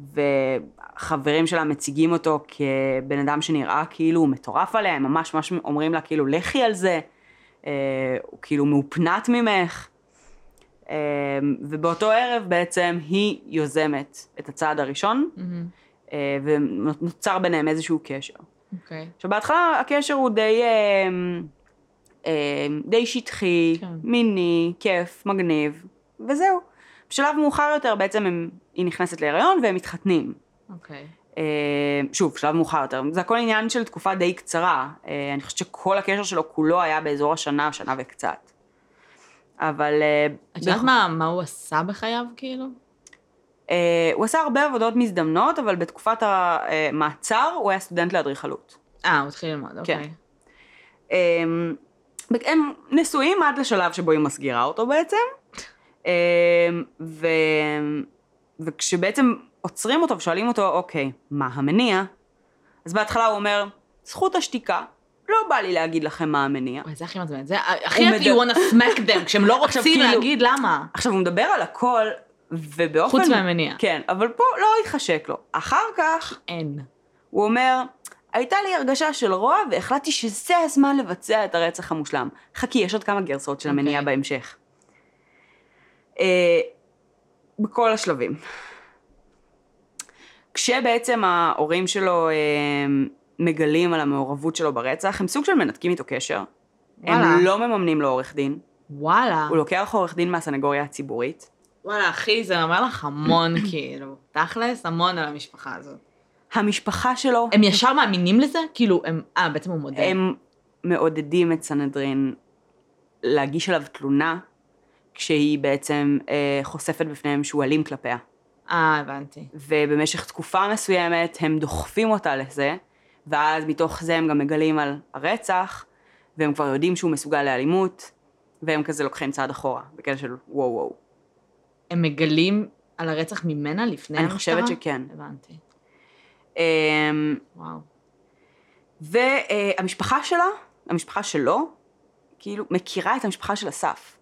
וחברים שלה מציגים אותו כבן אדם שנראה כאילו הוא מטורף עליה, הם ממש ממש אומרים לה כאילו לכי על זה, אה, הוא כאילו מאופנת ממך. אה, ובאותו ערב בעצם היא יוזמת את הצעד הראשון, מהמם. אה, ונוצר ביניהם איזשהו קשר. אוקיי. עכשיו בהתחלה הקשר הוא די, אה, אה, די שטחי, כן. מיני, כיף, מגניב, וזהו. בשלב מאוחר יותר בעצם הם, היא נכנסת להיריון והם מתחתנים. אוקיי. אה, שוב, שלב מאוחר יותר, זה הכל עניין של תקופה די קצרה. אה, אני חושבת שכל הקשר שלו כולו היה באזור השנה, שנה וקצת. אבל... אה, את יודעת בכ- מה מה הוא עשה בחייו, כאילו? אה, הוא עשה הרבה עבודות מזדמנות, אבל בתקופת המעצר הוא היה סטודנט לאדריכלות. אה, הוא התחיל ללמוד, כן. אוקיי. אמ, הם נשואים עד לשלב שבו היא מסגירה אותו בעצם, אמ, ו... וכשבעצם עוצרים אותו ושואלים אותו, אוקיי, מה המניע? אז בהתחלה הוא אומר, זכות השתיקה, לא בא לי להגיד לכם מה המניע. זה הכי מעצבן. זה הכי את you מדבר- wanna smack them, כשהם לא רוצים [LAUGHS] כאילו- להגיד למה. עכשיו הוא מדבר על הכל, ובאופן... חוץ מהמניע. כן, אבל פה לא התחשק לו. אחר כך אין. הוא אומר, הייתה לי הרגשה של רוע והחלטתי שזה הזמן לבצע את הרצח המושלם. חכי, יש עוד כמה גרסאות של המניע אוקיי. בהמשך. אה, בכל השלבים. כשבעצם ההורים שלו אה, מגלים על המעורבות שלו ברצח, הם סוג של מנתקים איתו קשר. וואלה. הם לא מממנים לו עורך דין. וואלה. הוא לוקח עורך דין מהסנגוריה הציבורית. וואלה, אחי, זה אומר לך המון, [CLEARS THROAT] כאילו. תכלס, המון על המשפחה הזאת. המשפחה שלו, הם ישר מאמינים לזה? כאילו, הם... אה, בעצם הוא מודה. הם מעודדים את סנהדרין להגיש עליו תלונה, כשהיא בעצם אה, חושפת בפניהם שהוא אלים כלפיה. אה, הבנתי. ובמשך תקופה מסוימת הם דוחפים אותה לזה, ואז מתוך זה הם גם מגלים על הרצח, והם כבר יודעים שהוא מסוגל לאלימות, והם כזה לוקחים צעד אחורה, בקטע של וואו וואו. הם מגלים על הרצח ממנה לפני אני המשטרה? חושבת שכן. הבנתי. אמ, וואו. והמשפחה שלה, המשפחה שלו, כאילו מכירה את המשפחה של אסף.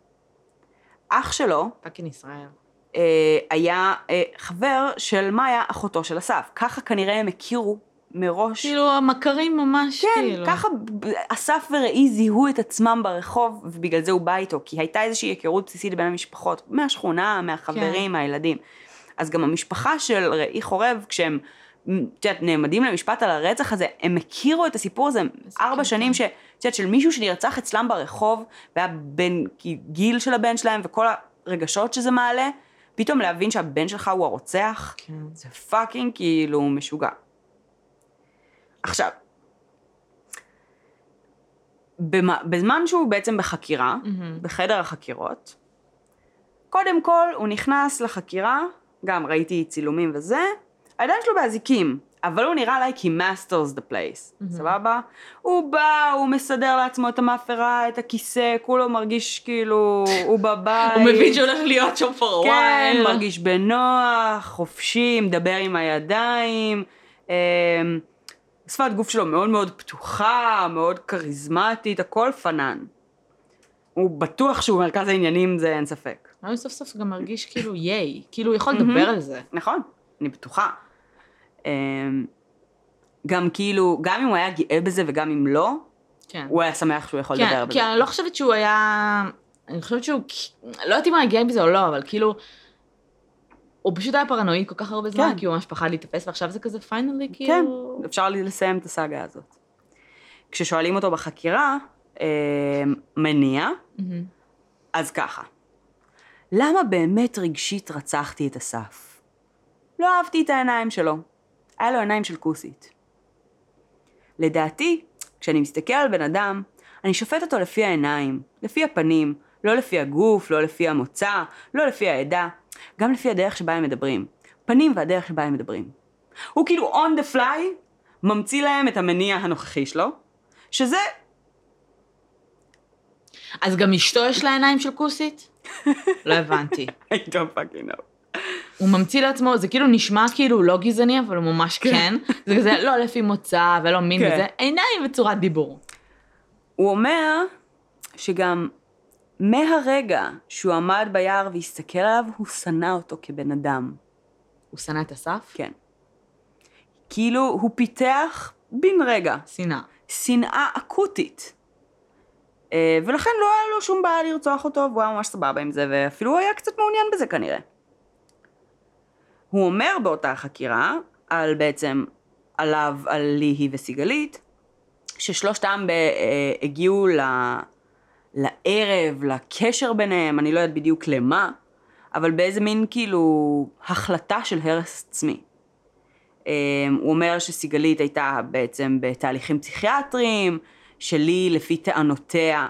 אח שלו פאקינג ישראל. אה, היה אה, חבר של מאיה, אחותו של אסף. ככה כנראה הם הכירו מראש. כאילו, המכרים ממש, כן, כאילו. ככה ב- אסף ורעי זיהו את עצמם ברחוב, ובגלל זה הוא בא איתו, כי הייתה איזושהי היכרות בסיסית בין המשפחות, מהשכונה, מהחברים, כן. מהילדים. אז גם המשפחה של רעי חורב, כשהם, את יודעת, נעמדים למשפט על הרצח הזה, הם הכירו את הסיפור הזה ארבע. שנים, ש- את יודעת, של מישהו שנרצח אצלם ברחוב, והיה בן גיל של הבן שלהם, וכל הרגשות שזה מעלה, פתאום להבין שהבן שלך הוא הרוצח, כן. זה פאקינג כאילו משוגע. עכשיו, במה- בזמן שהוא בעצם בחקירה, מהמם. בחדר החקירות, קודם כל הוא נכנס לחקירה, גם ראיתי צילומים וזה, הידיים שלו באזיקים, אבל הוא נראה like he masters the place, סבבה? הוא בא, הוא מסדר לעצמו את המאפרה, את הכיסא, כולו מרגיש כאילו הוא בבית. [LAUGHS] הוא מבין שהולך להיות שם for a כן, while. מרגיש בנוח, חופשי, מדבר עם הידיים. אמ, שפת גוף שלו מאוד מאוד פתוחה, מאוד כריזמטית, הכל פנן. הוא בטוח שהוא מרכז העניינים, זה אין ספק. אבל סוף סוף גם מרגיש כאילו ייי. כאילו, הוא יכול לדבר על זה. נכון, אני בטוחה. אמ, גם כאילו, גם אם הוא היה גאה בזה וגם אם לא, כן. הוא היה שמח שהוא יכול לדבר כן, בזה. כי אני לא חושבת שהוא היה... אני חושבת שהוא... לא יודעת אם הוא היה גאה בזה או לא, אבל כאילו... הוא פשוט היה פרנואיד כל כך הרבה זמן, כן. כי הוא ממש פחד להיתפס, ועכשיו זה כזה פיינלי, כן, כאילו... אפשר לסיים את הסאגה הזאת. כששואלים אותו בחקירה, אמ, מניע, מהמם. אז ככה, למה באמת רגשית רצחתי את אסף? לא אהבתי את העיניים שלו. היה לו עיניים של כוסית. לדעתי, כשאני מסתכל על בן אדם, אני שופט אותו לפי העיניים, לפי הפנים, לא לפי הגוף, לא לפי המוצא, לא לפי העדה, גם לפי הדרך שבה הם מדברים. פנים והדרך שבה הם מדברים. הוא כאילו on the fly, ממציא להם את המניע הנוכחי שלו, שזה אז גם אשתו יש לה עיניים של כוסית? [LAUGHS] לא הבנתי. I don't fucking know. הוא ממציא לעצמו, זה כאילו נשמע כאילו לא גזעני, אבל הוא ממש כן. זה כזה לא לפי מוצא ולא מין כן. וזה, עיניים וצורת דיבור. הוא אומר שגם מהרגע שהוא עמד ביער והסתכל עליו, הוא שנא אותו כבן אדם. הוא שנא את אסף? כן. כאילו, הוא פיתח בן רגע שנאה. שנאה אקוטית. אה, ולכן לא היה לו שום בעיה לרצוח אותו, והוא היה ממש סבבה עם זה, ואפילו הוא היה קצת מעוניין בזה כנראה. הוא אומר באותה חקירה, על בעצם עליו, על ליהי וסיגלית, ששלושתם ב- אה, הגיעו ל... לערב, לקשר ביניהם, אני לא יודעת בדיוק למה, אבל באיזה מין כאילו החלטה של הרס עצמי. אה, הוא אומר שסיגלית הייתה בעצם בתהליכים פסיכיאטריים, שלי לפי טענותיה,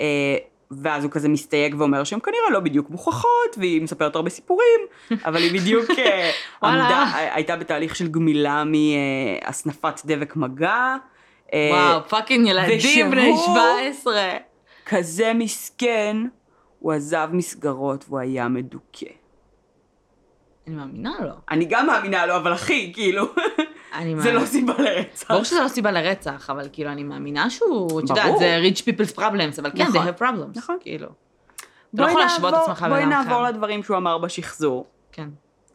אה, ואז הוא כזה מסתייג ואומר שהן כנראה לא בדיוק מוכחות, והיא מספרת הרבה סיפורים, אבל היא בדיוק אה. [LAUGHS] עמדה, הייתה בתהליך של גמילה מהסנפת דבק מגע. אה, וואו, fucking ילדים בני ושהוא- 17. כזה מסכן, הוא עזב מסגרות והוא היה מדוכא. אני מאמינה לו. אני גם מאמינה לו, אבל אחי, כאילו, אני זה מאמינה. לא סיבה לרצח. ברור שזה לא סיבה לרצח, אבל כאילו, אני מאמינה שהוא, את יודעת, ברור. זה rich people's problems, אבל כן, נכון. they have problems. נכון. כאילו. אתה לא בואי יכול להשוות את עצמך בואי לבן אדם נעבור. לדברים שהוא אמר בשחזור. כן.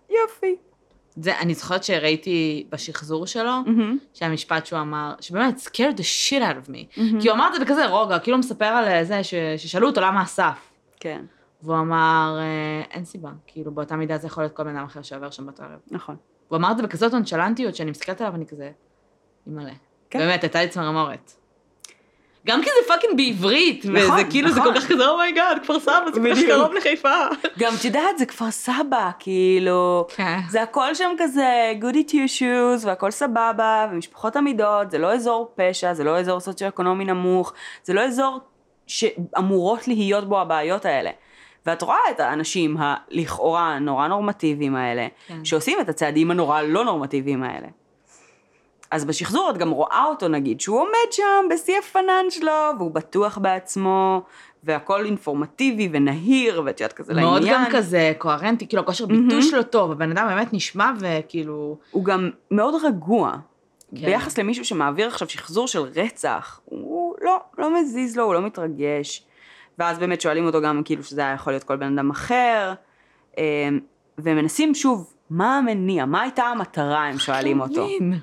יופי. זה, אני זוכרת שראיתי בשחזור שלו, מהמם. שהמשפט שהוא אמר, שבאמת, scared the shit out of me. מהמם. כי הוא אמר את זה בכזה רוגע, כאילו הוא מספר על זה ש- ששאלו אותו למה אסף. כן, והוא אמר, "אה, אין סיבה, כאילו באותה מידה זה יכול להיות כל בן אדם אחר שעובר שם באותו ערב. נכון. הוא אמר את זה בכזאת נונשלנטיות, שאני מסתכלת עליו ואני כזה, אימא'לה. כן. באמת, הייתה לי צמרמורת. גם כי זה fucking בעברית, וזה נכון, כאילו, זה נכון. כל כך כזה, oh my god, כפר סבא, זה כל כך. קרוב לחיפה. גם את יודעת, זה כפר סבא, כאילו, כן. זה הכל שם כזה goody two shoes, והכל סבבה, ומשפחות אמידות, זה לא אזור פשע, זה לא אזור סוציו-אקונומי נמוך, זה לא אזור שאמורות להיות בו הבעיות האלה. ואת רואה את האנשים הלכאורה נורא נורמטיביים האלה, כן. שעושים את הצעדים הנורא לא נורמטיביים האלה. אז בשחזור את גם רואה אותו נגיד, שהוא עומד שם בשיא הפנן שלו, והוא בטוח בעצמו, והכל אינפורמטיבי ונהיר, ואת יודעת כזה לעניין. מאוד גם כזה קוהרנטי, כאילו הכושר ביטוי שלו טוב, הבן אדם באמת נשמע וכאילו... הוא גם מאוד רגוע. כן. ביחס למישהו שמעביר עכשיו שחזור של רצח, הוא לא, לא מזיז לו, הוא לא מתרגש. ואז באמת שואלים אותו גם כאילו שזה היה יכול להיות כל בן אדם אחר. אה, ומנסים שוב, מה המניע? מה הייתה המטרה, הם שואלים אותו. מבין.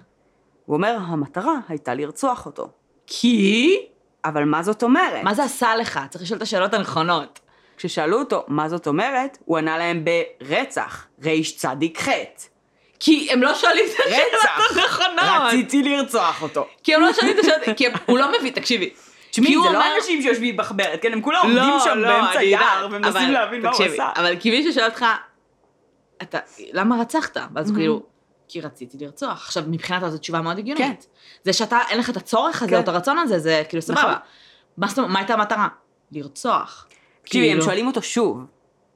הוא אומר, המטרה הייתה לרצוח אותו. כי? אבל מה זאת אומרת? מה זה עשה לך? צריך לשאול את השאלות הנכונות. כששאלו אותו מה זאת אומרת, הוא ענה להם ברצח, רצ"ח. כי הם לא שואלים את רצח. השאלות הנכונות. רציתי לרצוח אותו. כי הם לא שואלים את השאלות, כי הוא לא מבין, תקשיבי. תשמעי, זה לא אנשים שיושבים בחברת, כן? הם כולם עומדים שם לא, באמצע יער ומנסים להבין מה הוא עשה. אבל כי מישהו שואל אותך, אתה, למה רצחת? ואז כאילו, כי רציתי לרצוח. עכשיו, מבחינת זו תשובה מאוד הגיונית. זה שאתה, אין לך את הצורך הזה, כן. או את הרצון הזה, זה כאילו נכון. סבבה. מה זאת אומרת, מה הייתה המטרה? לרצוח. תקשיבי, הם כאילו. שואלים אותו שוב,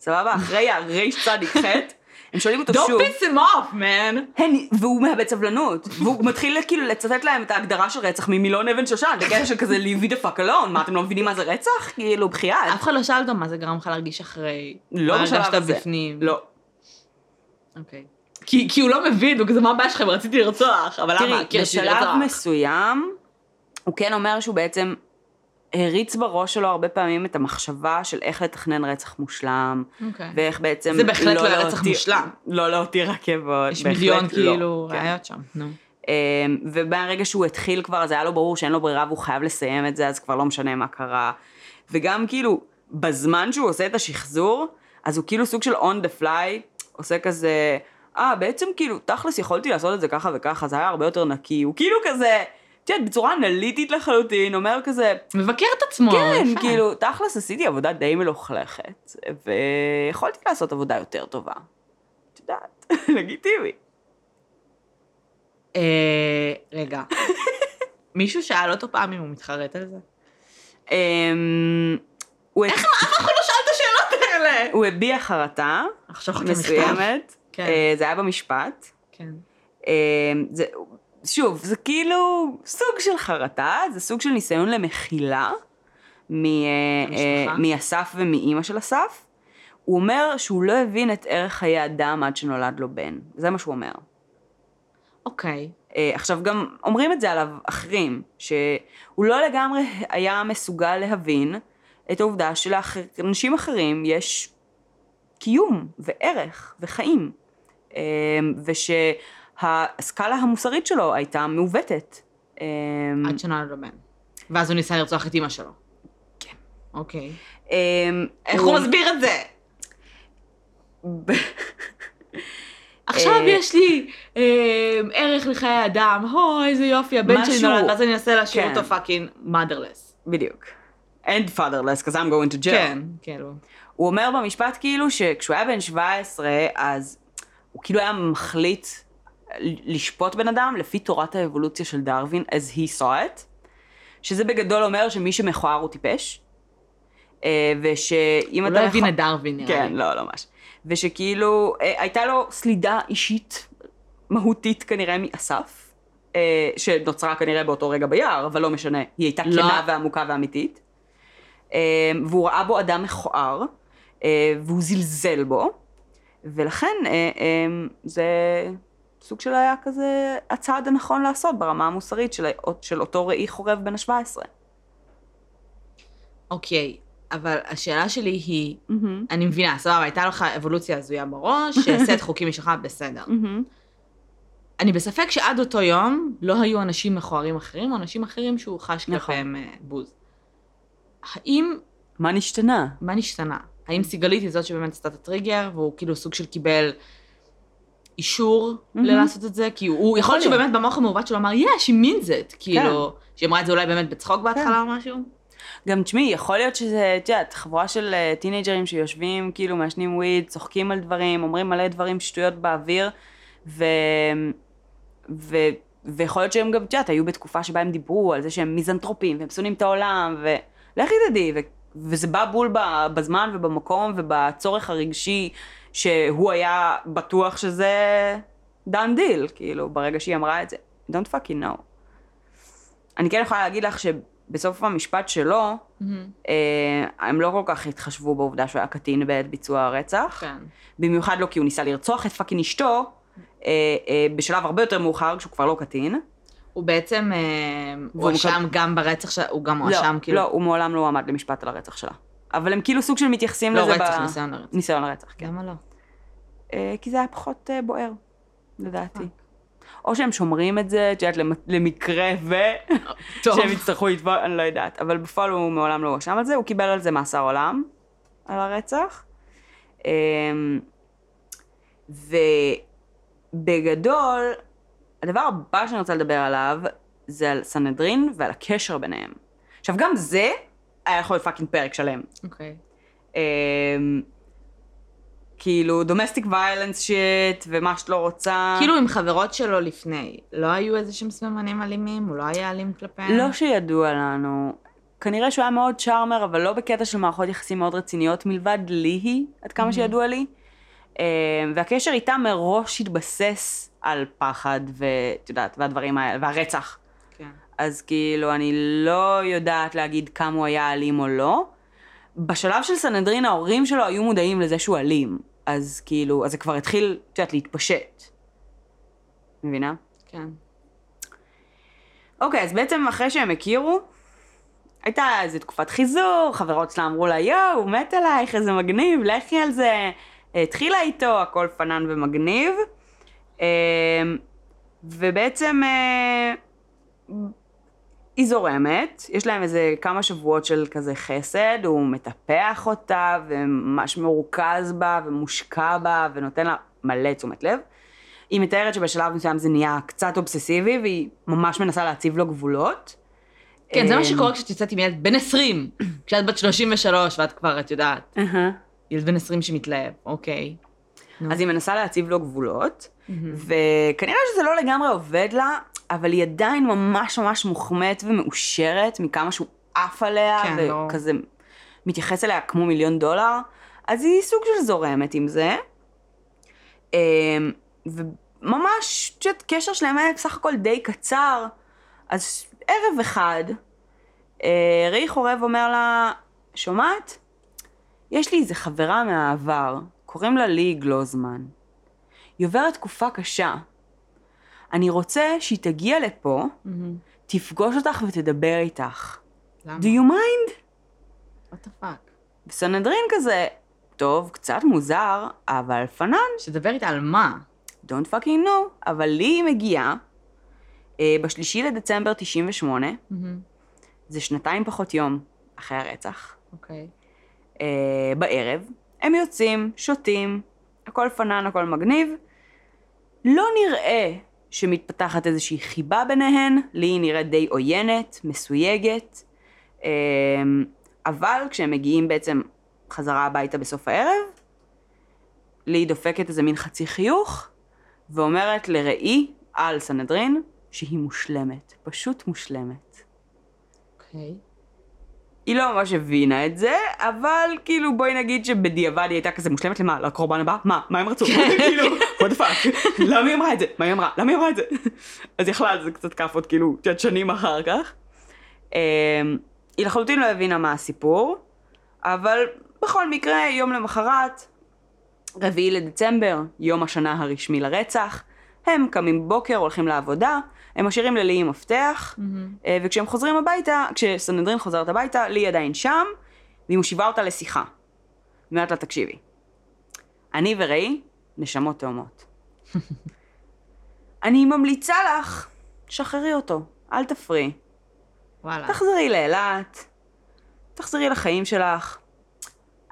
סבבה? אחרי הרצ"ח, הם שואלים אותו Don't שוב. piss him off, man. הן, והוא מאבד סבלנות, והוא מתחיל כאילו לצטט להם את ההגדרה של רצח ממילון אבן שושן, בקטע של כזה leave the fuck alone, מה אתם לא מבינים מה זה רצח? כאילו, בחייאת. אף אחד לא שאל אותו מה זה גרם לך להרגיש אחרי. לא מה בשלב הרגשת הזה. בפנים. לא. אוקיי. כי, כי הוא לא מבין, הוא כזה, מה הבעיה שלכם? רציתי לרצוח. אבל למה? תראי, כי רציתי בשלב. מסוים, הוא כן אומר שהוא בעצם הריץ בראש שלו הרבה פעמים את המחשבה של איך לתכנן רצח מושלם, אוקיי. ואיך בעצם... זה בהחלט לא היה רצח להותיר- מושלם. לא להותיר רכבות, יש בהחלט מיליון לא. כאילו כן. ראיות שם. נו. אמ, וברגע שהוא התחיל כבר, אז היה לו ברור שאין לו ברירה והוא חייב לסיים את זה, אז כבר לא משנה מה קרה. וגם כאילו, בזמן שהוא עושה את השחזור, אז הוא כאילו סוג של on the fly, עושה כזה, אה, בעצם כאילו, תכלס יכולתי לעשות את זה ככה וככה, זה היה הרבה יותר נקי. הוא כאילו כזה, את יודעת, בצורה אנליטית לחלוטין, אומר כזה, מבקר את עצמו. כן, יפה. כאילו, תכלס עשיתי עבודה די מלוכלכת, ויכולתי לעשות עבודה יותר טובה. את יודעת, [LAUGHS] לגיטימי. אה, רגע. [LAUGHS] מישהו שאל אותו פעם אם הוא מתחרט על זה? אמ, איך אף אחד לא שאל את השאלות האלה? הוא הביע חרטה. מסוימת, כן. אה, זה היה במשפט. כן. אה, זה, שוב, זה כאילו סוג של חרטה, זה סוג של ניסיון למחילה מ- אה, מאסף ומאימא של אסף. הוא אומר שהוא לא הבין את ערך חיי אדם עד שנולד לו בן, זה מה שהוא אומר. אוקיי. אה, עכשיו גם אומרים את זה עליו אחרים, שהוא לא לגמרי היה מסוגל להבין את העובדה שלאנשים אחרים יש קיום וערך וחיים, ושהסקאלה המוסרית שלו הייתה מעוותת. אה, עד שנולד לו בן. ואז הוא ניסה לרצוח את אימא שלו. כן. אוקיי. אה, איך הוא מסביר את זה? [LAUGHS] עכשיו אה, יש לי ערך לחיי אדם, הו, איזה יופי, הבן שלי נולד, ואז אני אנסה להשאיר כן. אותו fucking motherless. בדיוק. And fatherless, because I'm going to jail. כן, כאילו. הוא אומר במשפט כאילו שכשהוא היה בן 17, אז הוא כאילו היה מחליט לשפוט בן אדם לפי תורת האבולוציה של דרווין, as he saw it, שזה בגדול אומר שמי שמכוער הוא טיפש, אה, ושאם הוא אתה... לא הבין את דרווין, נראה כן, לי. לא, לא ממש. ושכאילו, אה, הייתה לו סלידה אישית, מהותית כנראה מאסף, אה, שנוצרה כנראה באותו רגע ביער, אבל לא משנה, היא הייתה לא. כנה ועמוקה ואמיתית. והוא ראה בו אדם מכוער, והוא זלזל בו, ולכן אה, אה, זה סוג של היה כזה הצעד הנכון לעשות ברמה המוסרית של, של אותו ראי חורב בן ה-17. אוקיי, אבל השאלה שלי היא, אני מבינה, סבבה, הייתה לך אבולוציה הזויה בראש, סט חוקים משלך, בסדר. אני בספק שעד אותו יום לא היו אנשים מכוערים אחרים, או אנשים אחרים שהוא חש נכון. כלפיהם אה, בוז. האם, מה נשתנה? מה נשתנה? האם סיגלית היא זאת שבאמת עשתה את הטריגר, והוא כאילו סוג של קיבל אישור. ללעשות את זה? כי הוא, יכול להיות. שבאמת במוח המעוות שלו אמר, yeah, she means it. כאילו, שהיא אמרה את זה אולי באמת בצחוק בהתחלה או משהו? גם תשמעי, יכול להיות שזה, את יודעת, חבורה של אה, טינג'רים שיושבים, כאילו, מעשנים וויד, צוחקים על דברים, אומרים מלא דברים, שטויות באוויר, ו... ו... ויכול להיות שהם גם, את יודעת, היו בתקופה שבה הם דיברו על זה שהם מיזנטרופים, והם שונאים את העולם, ולכי תדעי, ו... וזה בא בול. בזמן ובמקום ובצורך הרגשי שהוא היה בטוח שזה done deal, כאילו, ברגע שהיא אמרה את זה. Don't fucking know. אני כן יכולה להגיד לך שבסוף המשפט שלו, אה, הם לא כל כך התחשבו בעובדה שהוא היה קטין בעת ביצוע הרצח. כן. במיוחד לא כי הוא ניסה לרצוח את fucking אשתו, אה, אה, בשלב הרבה יותר מאוחר, כשהוא כבר לא קטין. הוא בעצם אה, הואשם גם ברצח שלה, הוא גם לא, הואשם, כאילו, לא, הוא מעולם לא הועמד למשפט על הרצח שלה. אבל הם כאילו סוג של מתייחסים לא לזה רצח, ב... ניסיון לרצח. ניסיון לרצח, כן. למה לא? אה, כי זה היה פחות אה, בוער, לדעתי. או שהם שומרים את זה, את יודעת, למ- למקרה ו... טוב. שהם יצטרכו לתבוע, אני לא יודעת. אבל בפועל הוא מעולם לא הואשם על זה, הוא קיבל על זה מאסר עולם, על הרצח. אמ, ובגדול, הדבר הבא שאני רוצה לדבר עליו, זה על סנדרין ועל הקשר ביניהם. עכשיו, גם זה היה יכול להיות fucking פרק שלם. אוקיי. אמ, כאילו, domestic violence shit, ומה שאת לא רוצה. כאילו עם חברות שלו לפני, לא היו איזה שהם סממנים אלימים? הוא לא היה אלים כלפיהם? לא שידוע לנו. כנראה שהוא היה מאוד צ'ארמר, אבל לא בקטע של מערכות יחסים מאוד רציניות, מלבד ליהי, עד כמה שידוע לי. אה, והקשר איתה מראש התבסס על פחד, ואת יודעת, והדברים האלה, והרצח. כן. אז כאילו, אני לא יודעת להגיד כמה הוא היה אלים או לא. בשלב של סנהדרין, ההורים שלו היו מודעים לזה שהוא אלים. אז כאילו, אז זה כבר התחיל, את יודעת, להתפשט. מבינה? כן. אוקיי, אז בעצם אחרי שהם הכירו, הייתה איזו תקופת חיזור, חברות שלה אמרו לה, יואו, הוא מת עלייך, איזה מגניב, לכי על זה. התחילה איתו, הכל פנן ומגניב. אה, ובעצם אה, היא זורמת, יש להם איזה כמה שבועות של כזה חסד, הוא מטפח אותה וממש מרוכז בה ומושקע בה ונותן לה מלא תשומת לב. היא מתארת שבשלב מסוים זה נהיה קצת אובססיבי והיא ממש מנסה להציב לו גבולות. כן, זה אה, מה שקורה כשאת יוצאת עם ילד בן 20, [COUGHS] כשאת בת 33 ואת כבר, את יודעת. ילד בן 20 שמתלהב, אוקיי. אז היא מנסה להציב לו גבולות, וכנראה שזה לא לגמרי עובד לה, אבל היא עדיין ממש ממש מוחמאת ומאושרת מכמה שהוא עף עליה, כן. וכזה מתייחס אליה כמו מיליון דולר, אז היא סוג של זורמת עם זה. אמ, וממש, את יודעת, קשר שלהם היה בסך הכל די קצר, אז ערב אחד, אה, ראי חורב אומר לה, שומעת? יש לי איזה חברה מהעבר, קוראים לה לי גלוזמן. היא עוברת תקופה קשה. אני רוצה שהיא תגיע לפה, תפגוש אותך ותדבר איתך. למה? Do you mind? what the fuck? וסנהדרין כזה, טוב, קצת מוזר, אבל פנן, שתדבר איתה על מה? don't fucking know. אבל לי היא מגיעה, אה, בשלישי לדצמבר 98, זה שנתיים פחות יום אחרי הרצח, אוקיי. אה, בערב, הם יוצאים, שותים, הכל פנן, הכל מגניב. לא נראה שמתפתחת איזושהי חיבה ביניהן, לי היא נראית די עוינת, מסויגת, אה, אבל כשהם מגיעים בעצם חזרה הביתה בסוף הערב, לי דופקת איזה מין חצי חיוך, ואומרת לראי על סנהדרין שהיא מושלמת, פשוט מושלמת. אוקיי. היא לא ממש הבינה את זה, אבל כאילו בואי נגיד שבדיעבד היא הייתה כזה מושלמת למה? לקורבן הבא? מה? מה הם רצו? [LAUGHS] כאילו, [LAUGHS] what the fuck? [LAUGHS] למה היא אמרה את זה? מה היא אמרה? למה היא אמרה את זה? אז יכלה זה קצת כאפות כאילו, את שנים אחר כך. אמ, היא לחלוטין לא הבינה מה הסיפור, אבל בכל מקרה, יום למחרת, רביעי לדצמבר, יום השנה הרשמי לרצח, הם קמים בבוקר, הולכים לעבודה, הם משאירים ללי מפתח, אה, וכשהם חוזרים הביתה, כשסנהדרין חוזרת הביתה, לי עדיין שם, והיא מושיבה אותה לשיחה. היא אומרת לה, תקשיבי, אני וראי נשמות תאומות. [LAUGHS] אני ממליצה לך, שחררי אותו, אל תפריעי. וואלה. תחזרי לאילת, תחזרי לחיים שלך.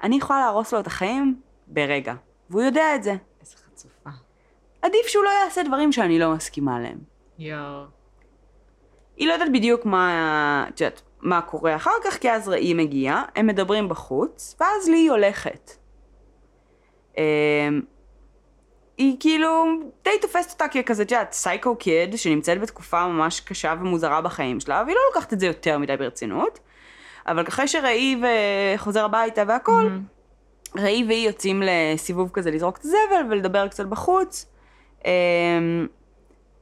אני יכולה להרוס לו את החיים ברגע, והוא יודע את זה. איזה חצופה. עדיף שהוא לא יעשה דברים שאני לא מסכימה להם. יואו. היא לא יודעת בדיוק מה, את יודעת, מה קורה אחר כך, כי אז ראי מגיע, הם מדברים בחוץ, ואז לי הולכת. אמ, היא כאילו די תופסת אותה ככזה, את יודעת, סייקו קיד, שנמצאת בתקופה ממש קשה ומוזרה בחיים שלה, והיא לא לוקחת את זה יותר מדי ברצינות. אבל אחרי שראי וחוזר הביתה והכל, Mm-hmm. ראי והיא יוצאים לסיבוב כזה לזרוק את הזבל ולדבר קצת בחוץ.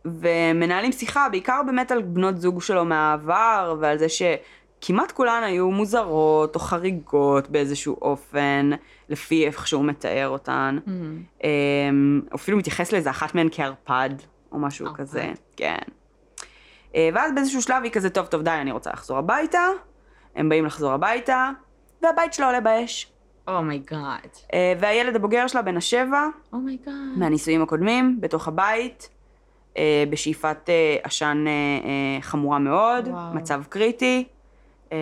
ומנהלים שיחה בעיקר באמת על בנות זוג שלו מהעבר ועל זה שכמעט כולן היו מוזרות או חריגות באיזשהו אופן, לפי איך שהוא מתאר אותן. Mm-hmm. אמ, אפילו מתייחס לאיזה אחת מהן כערפד או משהו ערפד. כזה, כן. אה, ואז באיזשהו שלב היא כזה, טוב, טוב, די, אני רוצה לחזור הביתה. הם באים לחזור הביתה, והבית שלה עולה באש. oh my god. אה, והילד הבוגר שלה, בן השבע, oh my god. מהנישואים הקודמים, בתוך הבית, בשאיפת אה, עשן אה, אה, חמורה מאוד, וואו. מצב קריטי, אה,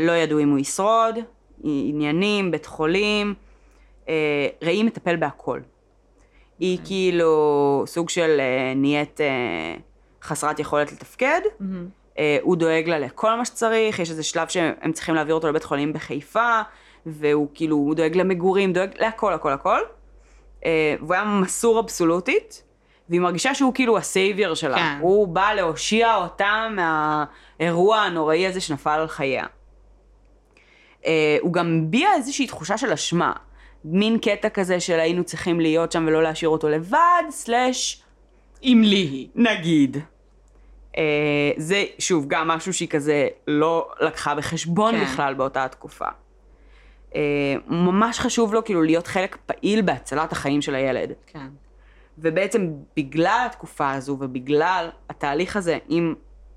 לא ידעו אם הוא ישרוד, עניינים, בית חולים, אה, ראי מטפל בהכל. היא אוקיי. כאילו סוג של אה, נהיית אה, חסרת יכולת לתפקד, מהמם. אה, הוא דואג לה לכל מה שצריך, יש איזה שלב שהם צריכים להעביר אותו לבית חולים בחיפה, והוא כאילו, הוא דואג למגורים, דואג להכל, הכל, הכל. אה, והוא היה מסור אבסולוטית, והיא מרגישה שהוא כאילו ה savior שלה. כן. הוא בא להושיע אותה מהאירוע הנוראי הזה שנפל על חייה. אה, הוא גם הביע איזושהי תחושה של אשמה. מין קטע כזה של היינו צריכים להיות שם ולא להשאיר אותו לבד, סלאש עם לי. נגיד. אה, זה, שוב, גם משהו שהיא כזה לא לקחה בחשבון כן. כן. בכלל באותה התקופה. אה, ממש חשוב לו כאילו להיות חלק פעיל בהצלת החיים של הילד. כן. ובעצם בגלל התקופה הזו ובגלל התהליך הזה עם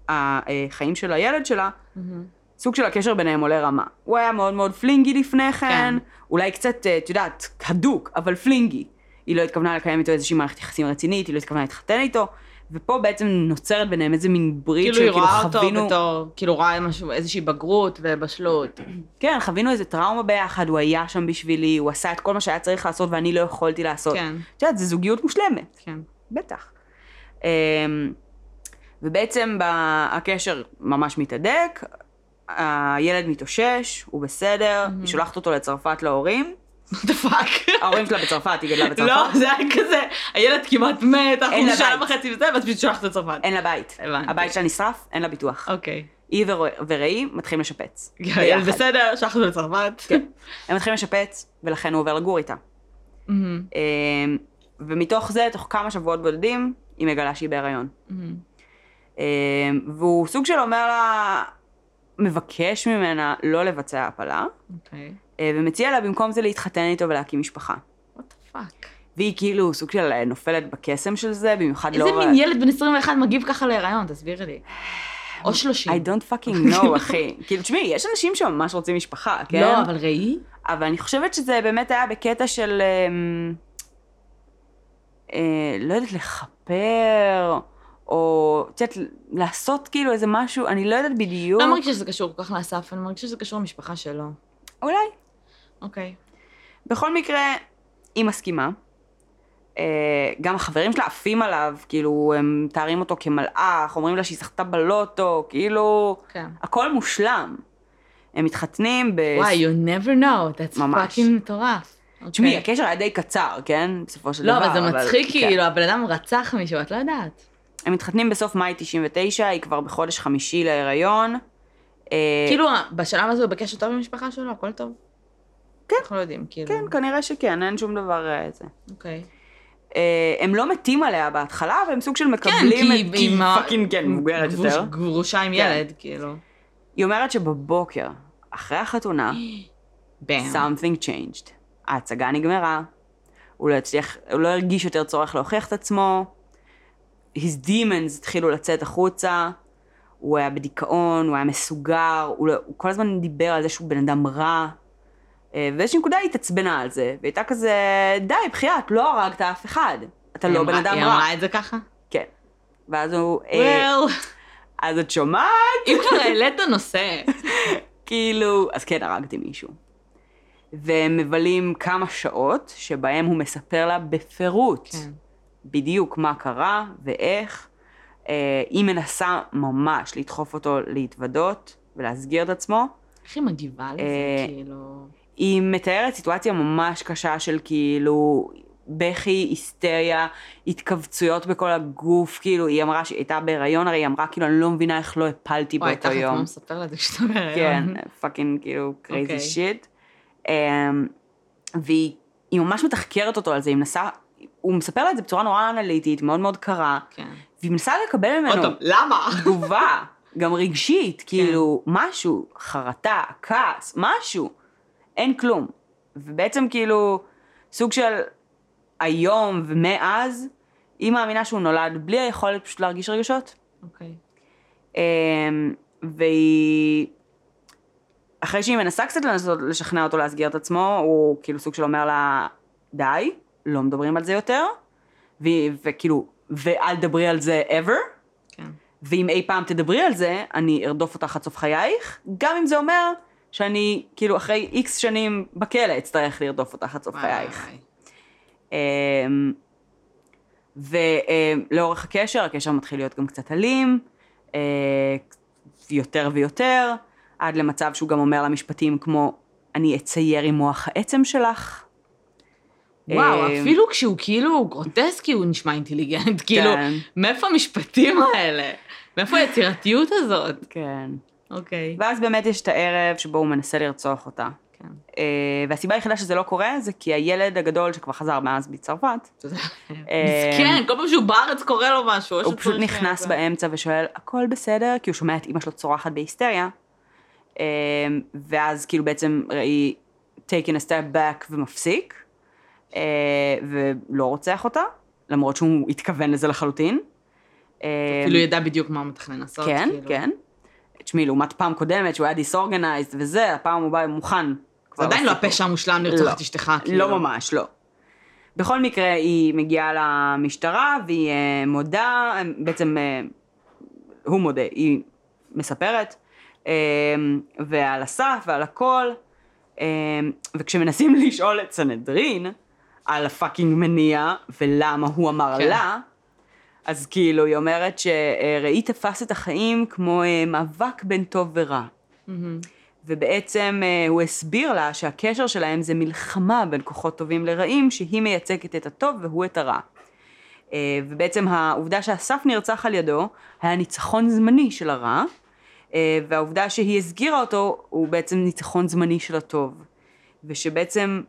החיים של הילד שלה, מהמם. סוג של הקשר ביניהם עולה רמה. הוא היה מאוד מאוד פלינגי לפני כן, כן. אולי קצת, אה, את יודעת, הדוק, אבל פלינגי. היא לא התכוונה לקיים איתו איזושהי מערכת יחסים רצינית, היא לא התכוונה להתחתן איתו, ופה בעצם נוצרת ביניהם איזה מין ברית כאילו היא שכאילו רואה אותו חווינו, בתור, כאילו רואה משהו, איזושהי בגרות ובשלות. כן, חווינו איזה טראומה ביחד, הוא היה שם בשבילי, הוא עשה את כל מה שהיה צריך לעשות ואני לא יכולתי לעשות. כן, את יודעת, זו זוגיות מושלמת. כן. בטח. אמ, ובעצם הקשר ממש מתהדק, הילד מתאושש, הוא בסדר, היא שולחת אותו לצרפת להורים, the fuck. ההורים שלה בצרפת, היא גדלה בצרפת, לא, זה היה כזה, הילד כמעט מת, אנחנו בית. וחצי וזה, ואז פשוט שולחת לצרפת. אין לה בית. הבנתי. הבית שלה נשרף, אין לה ביטוח. אוקיי. היא ור- וראי מתחילים לשפץ. בסדר, שלחנו לצרפת. כן. הם מתחילים לשפץ, ולכן הוא עובר לגור איתה. מהמם, אמ, ומתוך זה, תוך כמה שבועות בודדים, היא מגלה שהיא בהיריון. מהמם. אמ, והוא סוג של אומר לה, מבקש ממנה לא לבצע הפלה, אוקיי. אה, ומציע לה במקום זה להתחתן איתו ולהקים משפחה. what the fuck. והיא כאילו סוג של אה, נופלת בקסם של זה, במיוחד איזה לא... מין ילד בן 21 מגיב ככה להיריון, תסבירי לי. או 30. I don't fucking [LAUGHS] know, אחי. כאילו, תשמעי, יש אנשים שממש רוצים משפחה, כן? לא, אבל ראי. אבל אני חושבת שזה באמת היה בקטע של... אמ, אה, לא יודעת, לכפר, או... את יודעת, לעשות כאילו איזה משהו, אני לא יודעת בדיוק. לא מרגישה שזה קשור כל כך לאסף, אני מרגישה שזה קשור למשפחה שלו. אולי. אוקיי. בכל מקרה, היא מסכימה. אה, גם החברים שלה עפים עליו, כאילו, הם מתארים אותו כמלאך, אומרים לה שהיא זכתה בלוטו, כאילו, כן. הכל מושלם. הם מתחתנים ב... וואי, you never know, that's ממש. fucking מטורף. תשמעי, אוקיי. הקשר היה די קצר, כן? בסופו של לא, דבר. אבל זה מצחיק, כן. כאילו, הבן אדם רצח מישהו, את לא יודעת. הם מתחתנים בסוף מאי 99, היא כבר בחודש חמישי להיריון. אה, כאילו, בשלב הזה הוא בקשר טוב עם המשפחה שלו, הכל טוב? כן. אנחנו לא יודעים, כאילו. כן, כנראה שכן, אין שום דבר אה, זה. אוקיי. אה, הם לא מתים עליה בהתחלה, והם סוג של מקבלים כי את... כי היא fucking, כן, מבוגרת יותר. גרושה עם כן. ילד, כאילו. היא אומרת שבבוקר, אחרי החתונה, [GASPS] something changed. ההצגה נגמרה, לא הוא לא הרגיש יותר צורך להוכיח את עצמו, his demons התחילו לצאת החוצה, הוא היה בדיכאון, הוא היה מסוגר, הוא, לא, הוא כל הזמן דיבר על זה שהוא בן אדם רע, אה, ובאיזושהי נקודה היא התעצבנה על זה, והייתה כזה, די, בחייאת, לא הרגת אף אחד, אתה היא לא בן אדם היא רע. אמרה את זה ככה? כן. ואז הוא, אה, well, אז את שומעת? אם כבר העלית נושא. [LAUGHS] כאילו, אז כן, הרגתי מישהו. והם מבלים כמה שעות שבהם הוא מספר לה בפירוט כן. בדיוק מה קרה ואיך. אה, היא מנסה ממש לדחוף אותו להתוודות ולהסגיר את עצמו. איך היא מגיבה לזה, אה, כאילו... היא מתארת סיטואציה ממש קשה של כאילו בכי, היסטריה, התכווצויות בכל הגוף, כאילו היא אמרה שהיא הייתה בהיריון, הרי היא אמרה כאילו אני לא מבינה איך לא הפלתי באותו תכף יום. כמו מספר לה את זה כשאתה בהיריון. כן, fucking כאילו אוקיי. shit. והיא היא ממש מתחקרת אותו על זה, היא מנסה, הוא מספר לה את זה בצורה נורא אנליטית, מאוד מאוד קרה, כן. והיא מנסה לקבל עוד ממנו פעם, למה? [LAUGHS] תגובה, גם רגשית, כן. כאילו, משהו, חרטה, כעס, משהו. אין כלום. ובעצם כאילו, סוג של היום ומאז, היא מאמינה שהוא נולד בלי היכולת פשוט להרגיש רגשות. אוקיי. אמ, והיא... אחרי שהיא מנסה קצת לנסות לשכנע אותו להסגיר את עצמו, הוא כאילו סוג של אומר לה, די, לא מדברים על זה יותר, ו- וכאילו, ואל תדברי על זה ever, כן. ואם אי פעם תדברי על זה, אני ארדוף אותך עד סוף חייך, גם אם זה אומר שאני, כאילו, אחרי איקס שנים בכלא אצטרך לרדוף אותך עד סוף וואי, חייך. וואי. אמ, ולאורך הקשר, הקשר מתחיל להיות גם קצת אלים, אה, יותר ויותר, עד למצב שהוא גם אומר לה משפטים כמו, אני אצייר עם מוח העצם שלך. וואו, אה, אפילו כשהוא כאילו גרוטסקי הוא נשמע אינטליגנט, [LAUGHS] כאילו, כן. מאיפה המשפטים האלה? מאיפה היצירתיות הזאת? כן. אוקיי. ואז באמת יש את הערב שבו הוא מנסה לרצוח אותה. כן. אה, והסיבה היחידה שזה לא קורה זה כי הילד הגדול שכבר חזר מאז מצרפת. אה, מסכן, כל פעם שהוא בארץ קורה לו משהו. הוא פשוט נכנס באמצע ושואל הכל בסדר כי הוא שומע את אימא שלו צורחת בהיסטריה. ואז כאילו בעצם היא taking a step back ומפסיק ולא רוצח אותה למרות שהוא התכוון לזה לחלוטין. אה, אפילו ידע בדיוק מה הוא מתכנן לעשות. כן, כאילו. כן. תשמעי, לעומת פעם קודמת שהוא היה דיסאורגנייזד וזה, הפעם הוא בא מוכן. זה עדיין לא. הפשע המושלם לרצוח לא. את אשתך, כאילו. לא ממש, לא. בכל מקרה, היא מגיעה למשטרה והיא אה, מודה, אה, בעצם אה, הוא מודה, היא מספרת, אה, ועל הסף ועל הכל, אה, וכשמנסים [LAUGHS] לשאול את סנהדרין על הפאקינג מניע ולמה הוא אמר כן. לה, אז כאילו היא אומרת שראי תפס את החיים כמו אה, מאבק בין טוב ורע. מהמם. ובעצם אה, הוא הסביר לה שהקשר שלהם זה מלחמה בין כוחות טובים לרעים, שהיא מייצגת את הטוב והוא את הרע. אה, ובעצם העובדה שאסף נרצח על ידו, היה ניצחון זמני של הרע, והעובדה שהיא הסגירה אותו, הוא בעצם ניצחון זמני של הטוב. ושבעצם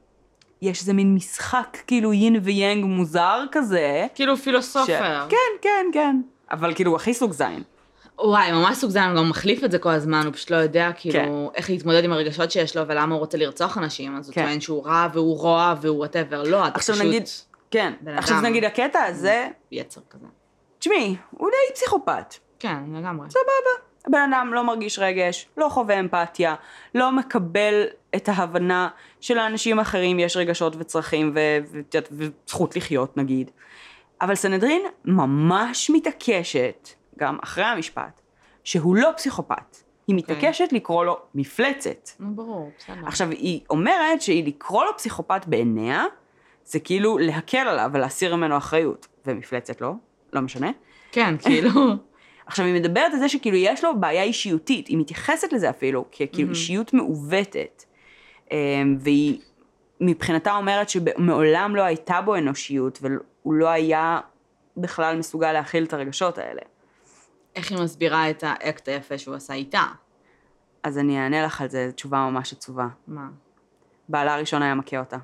יש איזה מין משחק כאילו יין ויאנג מוזר כזה. כאילו ש- philosopher. כן, כן, כן. אבל כאילו הכי סוג זין. וואי, ממש סוג זין, הוא גם מחליף את זה כל הזמן, הוא פשוט לא יודע כאילו איך להתמודד עם הרגשות שיש לו ולמה הוא רוצה לרצוח אנשים, אז הוא כן. טוען שהוא רע והוא רוע והוא whatever, לא, אתה פשוט נגיד, כן, עכשיו. נגיד הקטע הזה, יצר כזה. תשמעי, הוא די פסיכופת. כן, לגמרי. סבבה. הבן אדם לא מרגיש רגש, לא חווה אמפתיה, לא מקבל את ההבנה שלאנשים אחרים יש רגשות וצרכים ו- ו- יודעת, וזכות לחיות נגיד. אבל סנהדרין ממש מתעקשת, גם אחרי המשפט, שהוא לא פסיכופת. היא אוקיי. מתעקשת לקרוא לו מפלצת. ברור, בסדר. עכשיו, היא אומרת שהיא לקרוא לו פסיכופת בעיניה, זה כאילו להקל עליו ולהסיר ממנו אחריות. ומפלצת לא, לא משנה. כן, כאילו, [LAUGHS] עכשיו, היא מדברת על זה שכאילו יש לו בעיה אישיותית, היא מתייחסת לזה אפילו ככאילו אישיות מעוותת. אמ, והיא מבחינתה אומרת שמעולם לא הייתה בו אנושיות, והוא לא היה בכלל מסוגל להכיל את הרגשות האלה. איך היא מסבירה את האקט היפה שהוא עשה איתה? אז אני אענה לך על זה, תשובה ממש עצובה. מה? בעלה הראשון היה מכה אותה.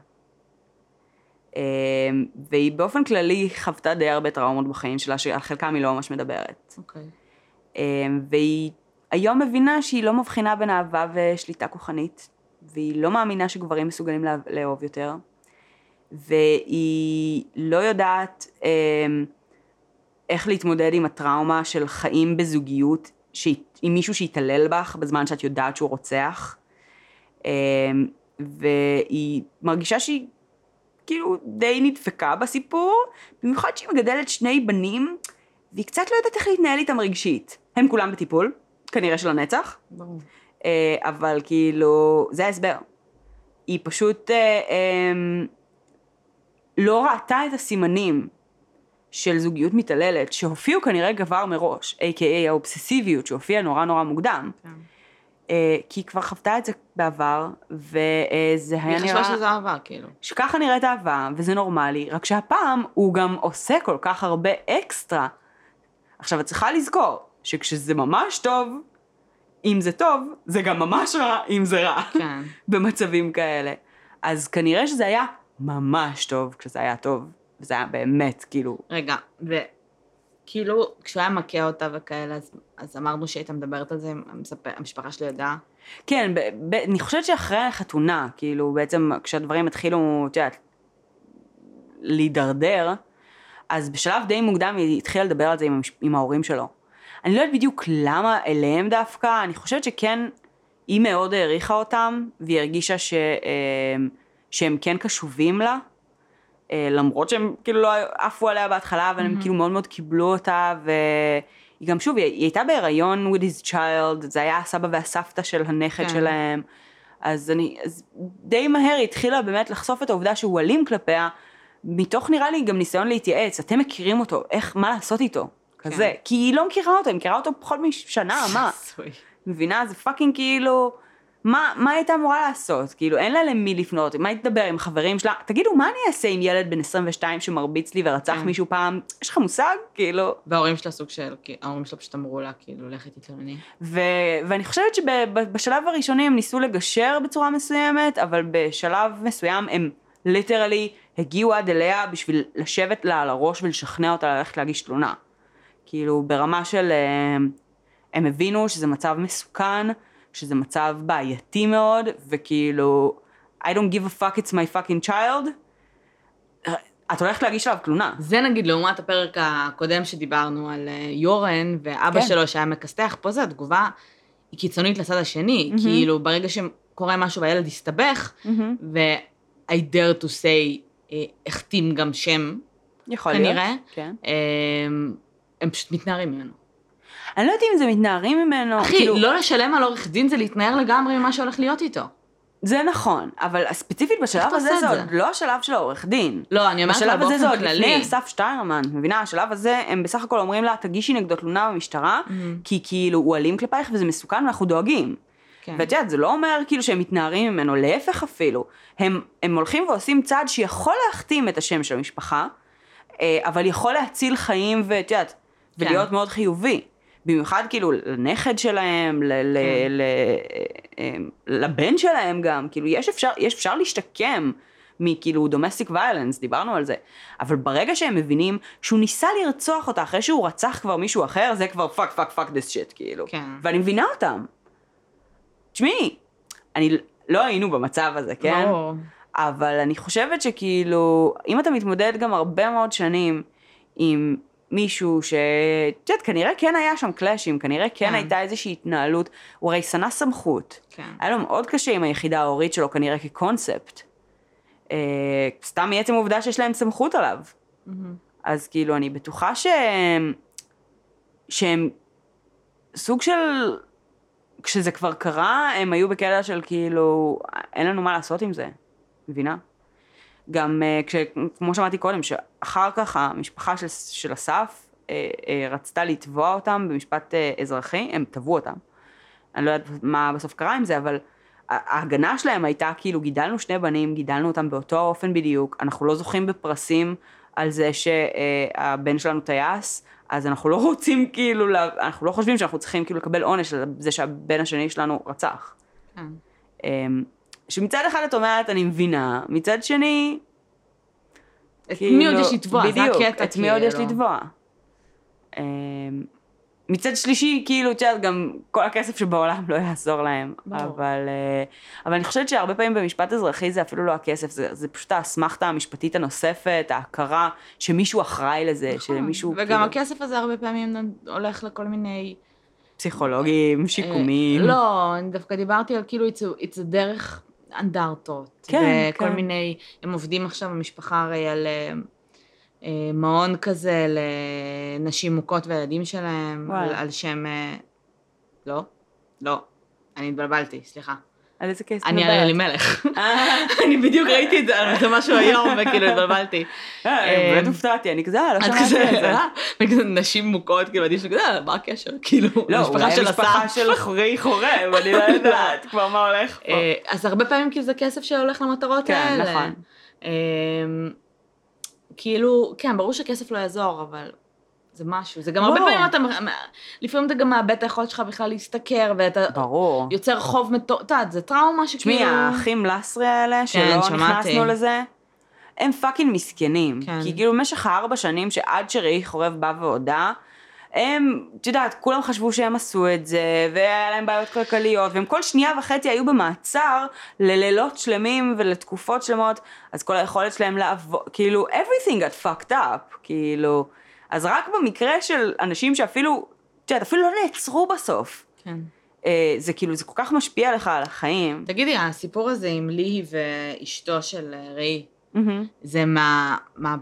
אמ, והיא באופן כללי חוותה די הרבה טראומות בחיים שלה, שעל חלקם היא לא ממש מדברת. אוקיי. אמ, והיא היום מבינה שהיא לא מבחינה בין אהבה ושליטה כוחנית, והיא לא מאמינה שגברים מסוגלים לא- לאהוב יותר, והיא לא יודעת אמ, איך להתמודד עם הטראומה של חיים בזוגיות עם מישהו שהתעלל בך בזמן שאת יודעת שהוא רוצח, והיא מרגישה שהיא כאילו די נדפקה בסיפור, במיוחד שהיא מגדלת שני בנים, והיא קצת לא יודעת איך להתנהל איתם רגשית. הם כולם בטיפול, כנראה של הנצח, ברור. אה, אבל כאילו, זה ההסבר. היא פשוט אה, אה, לא ראתה את הסימנים של זוגיות מתעללת, שהופיעו כנראה כבר מראש, a.k.a האובססיביות שהופיעה נורא נורא מוקדם. כן. אה, כי היא כבר חוותה את זה בעבר, וזה היה היא נראה... חשבה שזה עבר, כאילו. שככה נראית אהבה, וזה נורמלי, רק שהפעם הוא גם עושה כל כך הרבה אקסטרה. עכשיו, את צריכה לזכור שכשזה ממש טוב, אם זה טוב, זה גם ממש רע אם זה רע. כן. [LAUGHS] במצבים כאלה. אז כנראה שזה היה ממש טוב כשזה היה טוב, וזה היה באמת, כאילו, רגע, וכאילו, כשהוא היה מכה אותה וכאלה, אז, אז אמרנו שהיית מדברת על זה, המספר, המשפחה שלי ידעה. כן, ב- ב- אני חושבת שאחרי החתונה, כאילו, בעצם כשהדברים התחילו, את יודעת, להידרדר, אז בשלב די מוקדם היא התחילה לדבר על זה עם, עם ההורים שלו. אני לא יודעת בדיוק למה אליהם דווקא, אני חושבת שכן, היא מאוד העריכה אותם, והיא הרגישה ש, אה, שהם כן קשובים לה, למרות שהם כאילו לא עפו עליה בהתחלה, אבל הם כאילו מאוד מאוד קיבלו אותה, והיא גם שוב, היא, היא הייתה בהיריון with his child, זה היה הסבא והסבתא של הנכד כן. שלהם, אז אני, אז די מהר היא התחילה באמת לחשוף את העובדה שהוא אלים כלפיה, מתוך נראה לי גם ניסיון להתייעץ, אתם מכירים אותו, איך, מה לעשות איתו, כזה, כי היא לא מכירה אותו, היא מכירה אותו פחות משנה, מה? [LAUGHS] מבינה? זה fucking כאילו, מה, מה הייתה אמורה לעשות? כאילו, אין לה למי לפנות, מה היא תדבר עם חברים שלה? תגידו, מה אני אעשה עם ילד בן 22 שמרביץ לי ורצח כן. מישהו פעם? יש לך מושג? כאילו... וההורים שלה סוג של, ההורים שלה פשוט אמרו לה, כאילו, לכי תתלונני. ו- ואני חושבת שבשלב הראשוני הם ניסו לגשר בצורה מסוימת, אבל בשלב מסוים הם ליטרלי הגיעו עד אליה בשביל לשבת לה על הראש ולשכנע אותה ללכת להגיש תלונה. כאילו, ברמה של... אה, הם הבינו שזה מצב מסוכן, שזה מצב בעייתי מאוד, וכאילו, I don't give a fuck it's my fucking child, את הולכת להגיש עליו תלונה. זה נגיד לעומת הפרק הקודם שדיברנו על אה, יורן ואבא כן. שלו שהיה מכסתח, פה זה התגובה היא קיצונית לצד השני, מהמם. כאילו ברגע שקורה משהו והילד הסתבך, ו-I dare to say, אה, החתים גם שם, יכול כנראה. להיות. כן. אה, הם פשוט מתנערים ממנו. אני לא יודעת אם זה מתנערים ממנו, אחי, כאילו, לא לשלם על עורך דין זה להתנער לגמרי ממה שהולך להיות איתו. זה נכון, אבל ספציפית בשלב הזה זה עוד? לא השלב של העורך דין. לא, אני אומרת לה בשלב הזה זה באופן עוד לפני כללי. אסף שטיירמן, מבינה? השלב הזה הם בסך הכל אומרים לה, תגישי נגדו תלונה במשטרה, מהמם. כי כאילו הוא אלים כלפייך וזה מסוכן ואנחנו דואגים. כן. ואת יודעת, זה לא אומר כאילו שהם מתנערים ממנו, להפך אפילו. הם, הם הולכים ועושים צעד שיכול להכתים את השם של המשפחה, אה, אבל יכול להציל חיים ואת יודעת, כן. ולהיות מאוד חיובי. במיוחד כאילו לנכד שלהם, ל, ל, כן. ל, אה, לבן שלהם גם, כאילו יש אפשר, יש אפשר להשתקם מכאילו domestic violence, דיברנו על זה. אבל ברגע שהם מבינים שהוא ניסה לרצוח אותה אחרי שהוא רצח כבר מישהו אחר, זה כבר fuck fuck fuck this shit, כאילו. כן. ואני מבינה אותם. תשמעי, אני, לא היינו במצב הזה, כן? ברור. אבל אני חושבת שכאילו, אם אתה מתמודד גם הרבה מאוד שנים עם מישהו ש... את יודעת, כנראה כן היה שם קלאשים, כנראה כן, כן. הייתה איזושהי התנהלות, הוא הרי שנא סמכות. כן. היה לו מאוד קשה עם היחידה ההורית שלו, כנראה כקונספט. אה, סתם מעצם העובדה שיש להם סמכות עליו. מהמם. אז כאילו, אני בטוחה שהם... שהם סוג של... כשזה כבר קרה, הם היו בקטע של כאילו, אין לנו מה לעשות עם זה, מבינה? גם אה, כש... כמו שאמרתי קודם, שאחר כך המשפחה של, של אסף אה, אה, רצתה לתבוע אותם במשפט אזרחי, הם תבעו אותם. אני לא יודעת מה בסוף קרה עם זה, אבל ההגנה שלהם הייתה כאילו, גידלנו שני בנים, גידלנו אותם באותו האופן בדיוק, אנחנו לא זוכים בפרסים על זה שהבן שלנו טייס, אז אנחנו לא רוצים כאילו, לה- אנחנו לא חושבים שאנחנו צריכים כאילו לקבל עונש על זה שהבן השני שלנו רצח. כן. שמצד אחד את אומרת, אני מבינה, מצד שני, את כאילו, מי עוד יש לתבוע? זה בדיוק, הקטע, את מי עוד יש כאילו. לתבוע. אמ, מצד שלישי, כאילו, את יודעת, גם כל הכסף שבעולם לא יעזור להם. ברור. אבל, אה, אבל אני חושבת שהרבה פעמים במשפט אזרחי זה אפילו לא הכסף, זה, זה פשוט האסמכתה המשפטית הנוספת, ההכרה שמישהו אחראי לזה, נכון. שמישהו, וגם כאילו, הכסף הזה הרבה פעמים הולך לכל מיני... פסיכולוגים, שיקומים. אה, לא, אני דווקא דיברתי על כאילו, it's a- it's a דרך אנדרטות. כן, וכל כן. מיני, הם עובדים עכשיו במשפחה הרי על אה, אה, מעון כזה לנשים מוכות והילדים שלהם, וואלה. על, על שם... אה, לא? לא. אני התבלבלתי, סליחה. על איזה קייס אני על אלימלך. אה, [LAUGHS] אני בדיוק ראיתי את זה, זה משהו [LAUGHS] היום, וכאילו התבלבלתי. אה, באמת הופתעתי, אני כזה, אה, לא שמעתי כזה, על זה. אה? וכזה נשים מוכות, כאילו, אני כזה, אה, מה הקשר? [LAUGHS] כאילו, לא, המשפחה אולי של המשפחה אסף. של חורי חורב, אני לא יודעת כבר מה הולך פה. אה, אז הרבה פעמים כאילו זה כסף שהולך למטרות כן, האלה. נכון. אה, כאילו, כן, ברור שכסף לא יעזור, אבל זה משהו. זה גם הרבה. פעמים אתה, לפעמים אתה גם מאבד את היכולת שלך בכלל להשתכר, ואתה ברור. יוצר חוב מטור, את יודעת, זה טראומה שכאילו... תשמעי, האחים לסרי האלה, שלא כן, שמעתי. נכנסנו לזה, הם פאקינג מסכנים. כן. כי כאילו במשך הארבע שנים שעד שראי חורב בא והודה, הם, את יודעת, כולם חשבו שהם עשו את זה, והיה להם בעיות כלכליות, והם כל שנייה וחצי היו במעצר ללילות שלמים ולתקופות שלמות, אז כל היכולת שלהם לעבוד, כאילו, everything got fucked up, כאילו, אז רק במקרה של אנשים שאפילו, את יודעת, אפילו לא נעצרו בסוף. כן. אה, זה כאילו, זה כל כך משפיע לך על החיים. תגידי, הסיפור הזה עם ליהי ואשתו של אה, ראי, מהמם. זה מה... מה...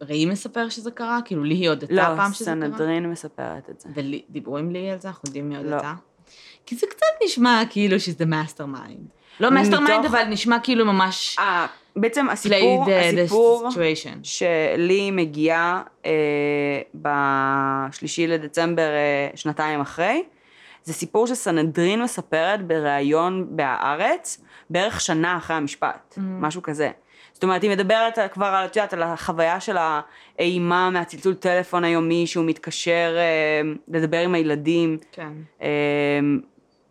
ראי מספר שזה קרה? כאילו ליהי הודתה לא, פעם שזה קרה? סנהדרין מספרת את זה. ודיברו עם ליהי על זה? אנחנו יודעים מי לא. הודתה? כי זה קצת נשמע כאילו שזה mastermind. לא mastermind, אבל נשמע כאילו ממש אה, בעצם הסיפור, הסיפור. שלי מגיעה אה, בשלישי לדצמבר אה, שנתיים אחרי, זה סיפור שסנהדרין מספרת בריאיון בהארץ, בערך שנה אחרי המשפט, Mm. משהו כזה. זאת אומרת, היא מדברת כבר, על- את יודעת, על החוויה של האימה מהצלצול טלפון היומי, שהוא מתקשר אה, לדבר עם הילדים. כן. אמ,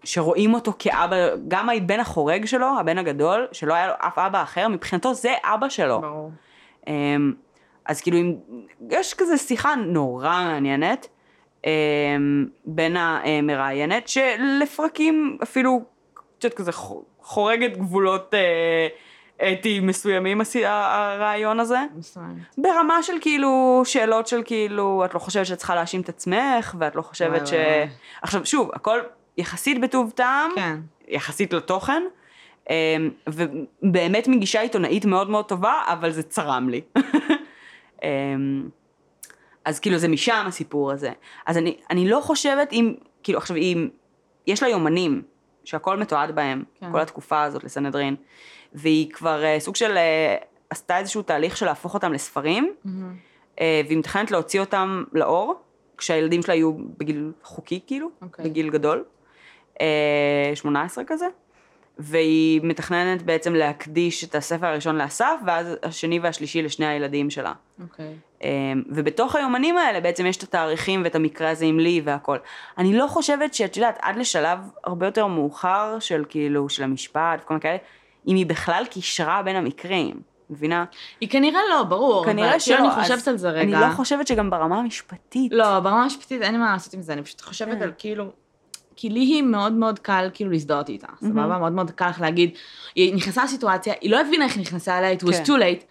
שרואים אותו כאבא, גם הבן החורג שלו, הבן הגדול, שלא היה לו אף אבא אחר, מבחינתו זה אבא שלו. ברור. אמ, אז כאילו, אם- יש כזה שיחה נורא מעניינת אמ, בין המראיינת, שלפרקים אפילו קצת כזה חו- חורגת גבולות אה, אתיים מסוימים, הרעיון הזה. ברמה של כאילו, שאלות של כאילו, את לא חושבת שאת צריכה להאשים את עצמך, ואת לא חושבת וואי, ש... וואי. עכשיו, שוב, הכל יחסית בטוב טעם, כן. יחסית לתוכן, אמ, ובאמת מגישה עיתונאית מאוד מאוד טובה, אבל זה צרם לי. [LAUGHS] אמ, אז כאילו זה משם הסיפור הזה. אז אני, אני לא חושבת אם, כאילו עכשיו אם, יש לה יומנים, שהכל מתועד בהם, כן. כל התקופה הזאת לסנהדרין, והיא כבר אה, סוג של, אה, עשתה איזשהו תהליך של להפוך אותם לספרים, מהמם. אה, והיא מתכננת להוציא אותם לאור, כשהילדים שלה יהיו בגיל חוקי כאילו, אוקיי. בגיל גדול, 18 כזה, והיא מתכננת בעצם להקדיש את הספר הראשון לאסף, ואז השני והשלישי לשני הילדים שלה. אוקיי. אה, ובתוך היומנים האלה בעצם יש את התאריכים ואת המקרה הזה עם לי והכל. אני לא חושבת שאת יודעת, עד לשלב הרבה יותר מאוחר של כאילו, של המשפט וכל מיני כאלה, אם היא בכלל קישרה בין המקרים, מבינה? היא כנראה לא, ברור. כנראה שלא. כאילו אז אני חושבת על זה רגע. אני לא חושבת שגם ברמה המשפטית. לא, ברמה המשפטית אין מה לעשות עם זה, אני פשוט חושבת כן. על כאילו... כי לי היא מאוד מאוד קל כאילו להזדהות איתה, סבבה? מאוד מאוד קל לך להגיד, היא נכנסה לסיטואציה, היא לא הבינה איך היא נכנסה אליה, it was כן. too late,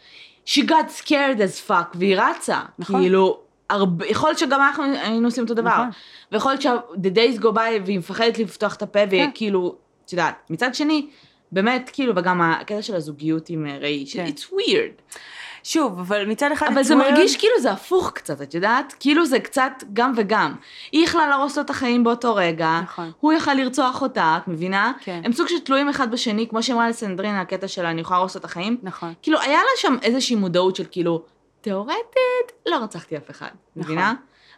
she got scared as fuck, והיא רצה. נכון. כאילו, הרבה, יכול להיות שגם אנחנו היינו עושים אותו דבר. נכון. ויכול להיות שה-the days go by והיא מפחדת לפתוח את הפה, כן. וכאילו, את יודעת, מצד שני, באמת, כאילו, וגם הקטע של הזוגיות עם אה, ראי, כן. it's weird. שוב, אבל מצד אחד... אבל זה weird. מרגיש כאילו זה הפוך קצת, את יודעת? כאילו זה קצת גם וגם. היא יכלה להרוס לו את החיים באותו רגע, נכון. הוא יכל לרצוח אותה, את מבינה? כן. הם סוג של תלויים אחד בשני, כמו שאמרה לסנדרין, הקטע שלה, אני יכולה להרוס לו את החיים. נכון. כאילו, היה לה שם איזושהי מודעות של כאילו, תיאורטית, לא רצחתי אף אחד, נכון. מבינה?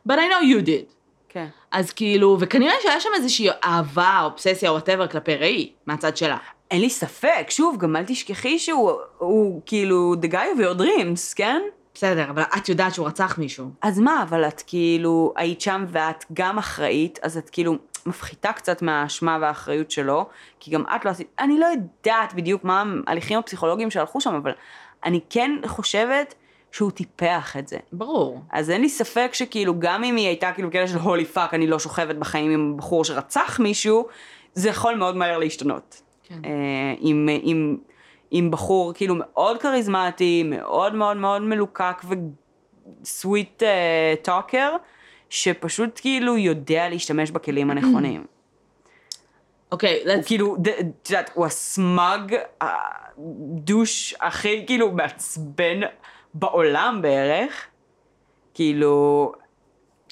But I know you did. כן. אז כאילו, וכנראה שהיה שם איזושהי אהבה, אובססיה, וואטאבר, כלפי ראי, מהצד שלה. אין לי ספק, שוב, גם אל תשכחי שהוא הוא, כאילו the guy of your dreams, כן? בסדר, אבל את יודעת שהוא רצח מישהו. אז מה, אבל את כאילו היית שם ואת גם אחראית, אז את כאילו מפחיתה קצת מהאשמה והאחריות שלו, כי גם את לא עשית, אני לא יודעת בדיוק מה ההליכים הפסיכולוגיים שהלכו שם, אבל אני כן חושבת שהוא טיפח את זה. ברור. אז אין לי ספק שכאילו, גם אם היא הייתה כאילו כאלה של holy fuck, אני לא שוכבת בחיים עם בחור שרצח מישהו, זה יכול מאוד מהר להשתנות. כן. אה, עם, עם, עם בחור כאילו מאוד כריזמטי, מאוד מאוד מאוד מלוקק ו sweet talker, שפשוט כאילו יודע להשתמש בכלים [CLEARS THROAT] הנכונים. אוקיי, הוא let's... כאילו, ד- את יודעת, הוא ה smug, ה douche הכי כאילו מעצבן בעולם בערך. כאילו,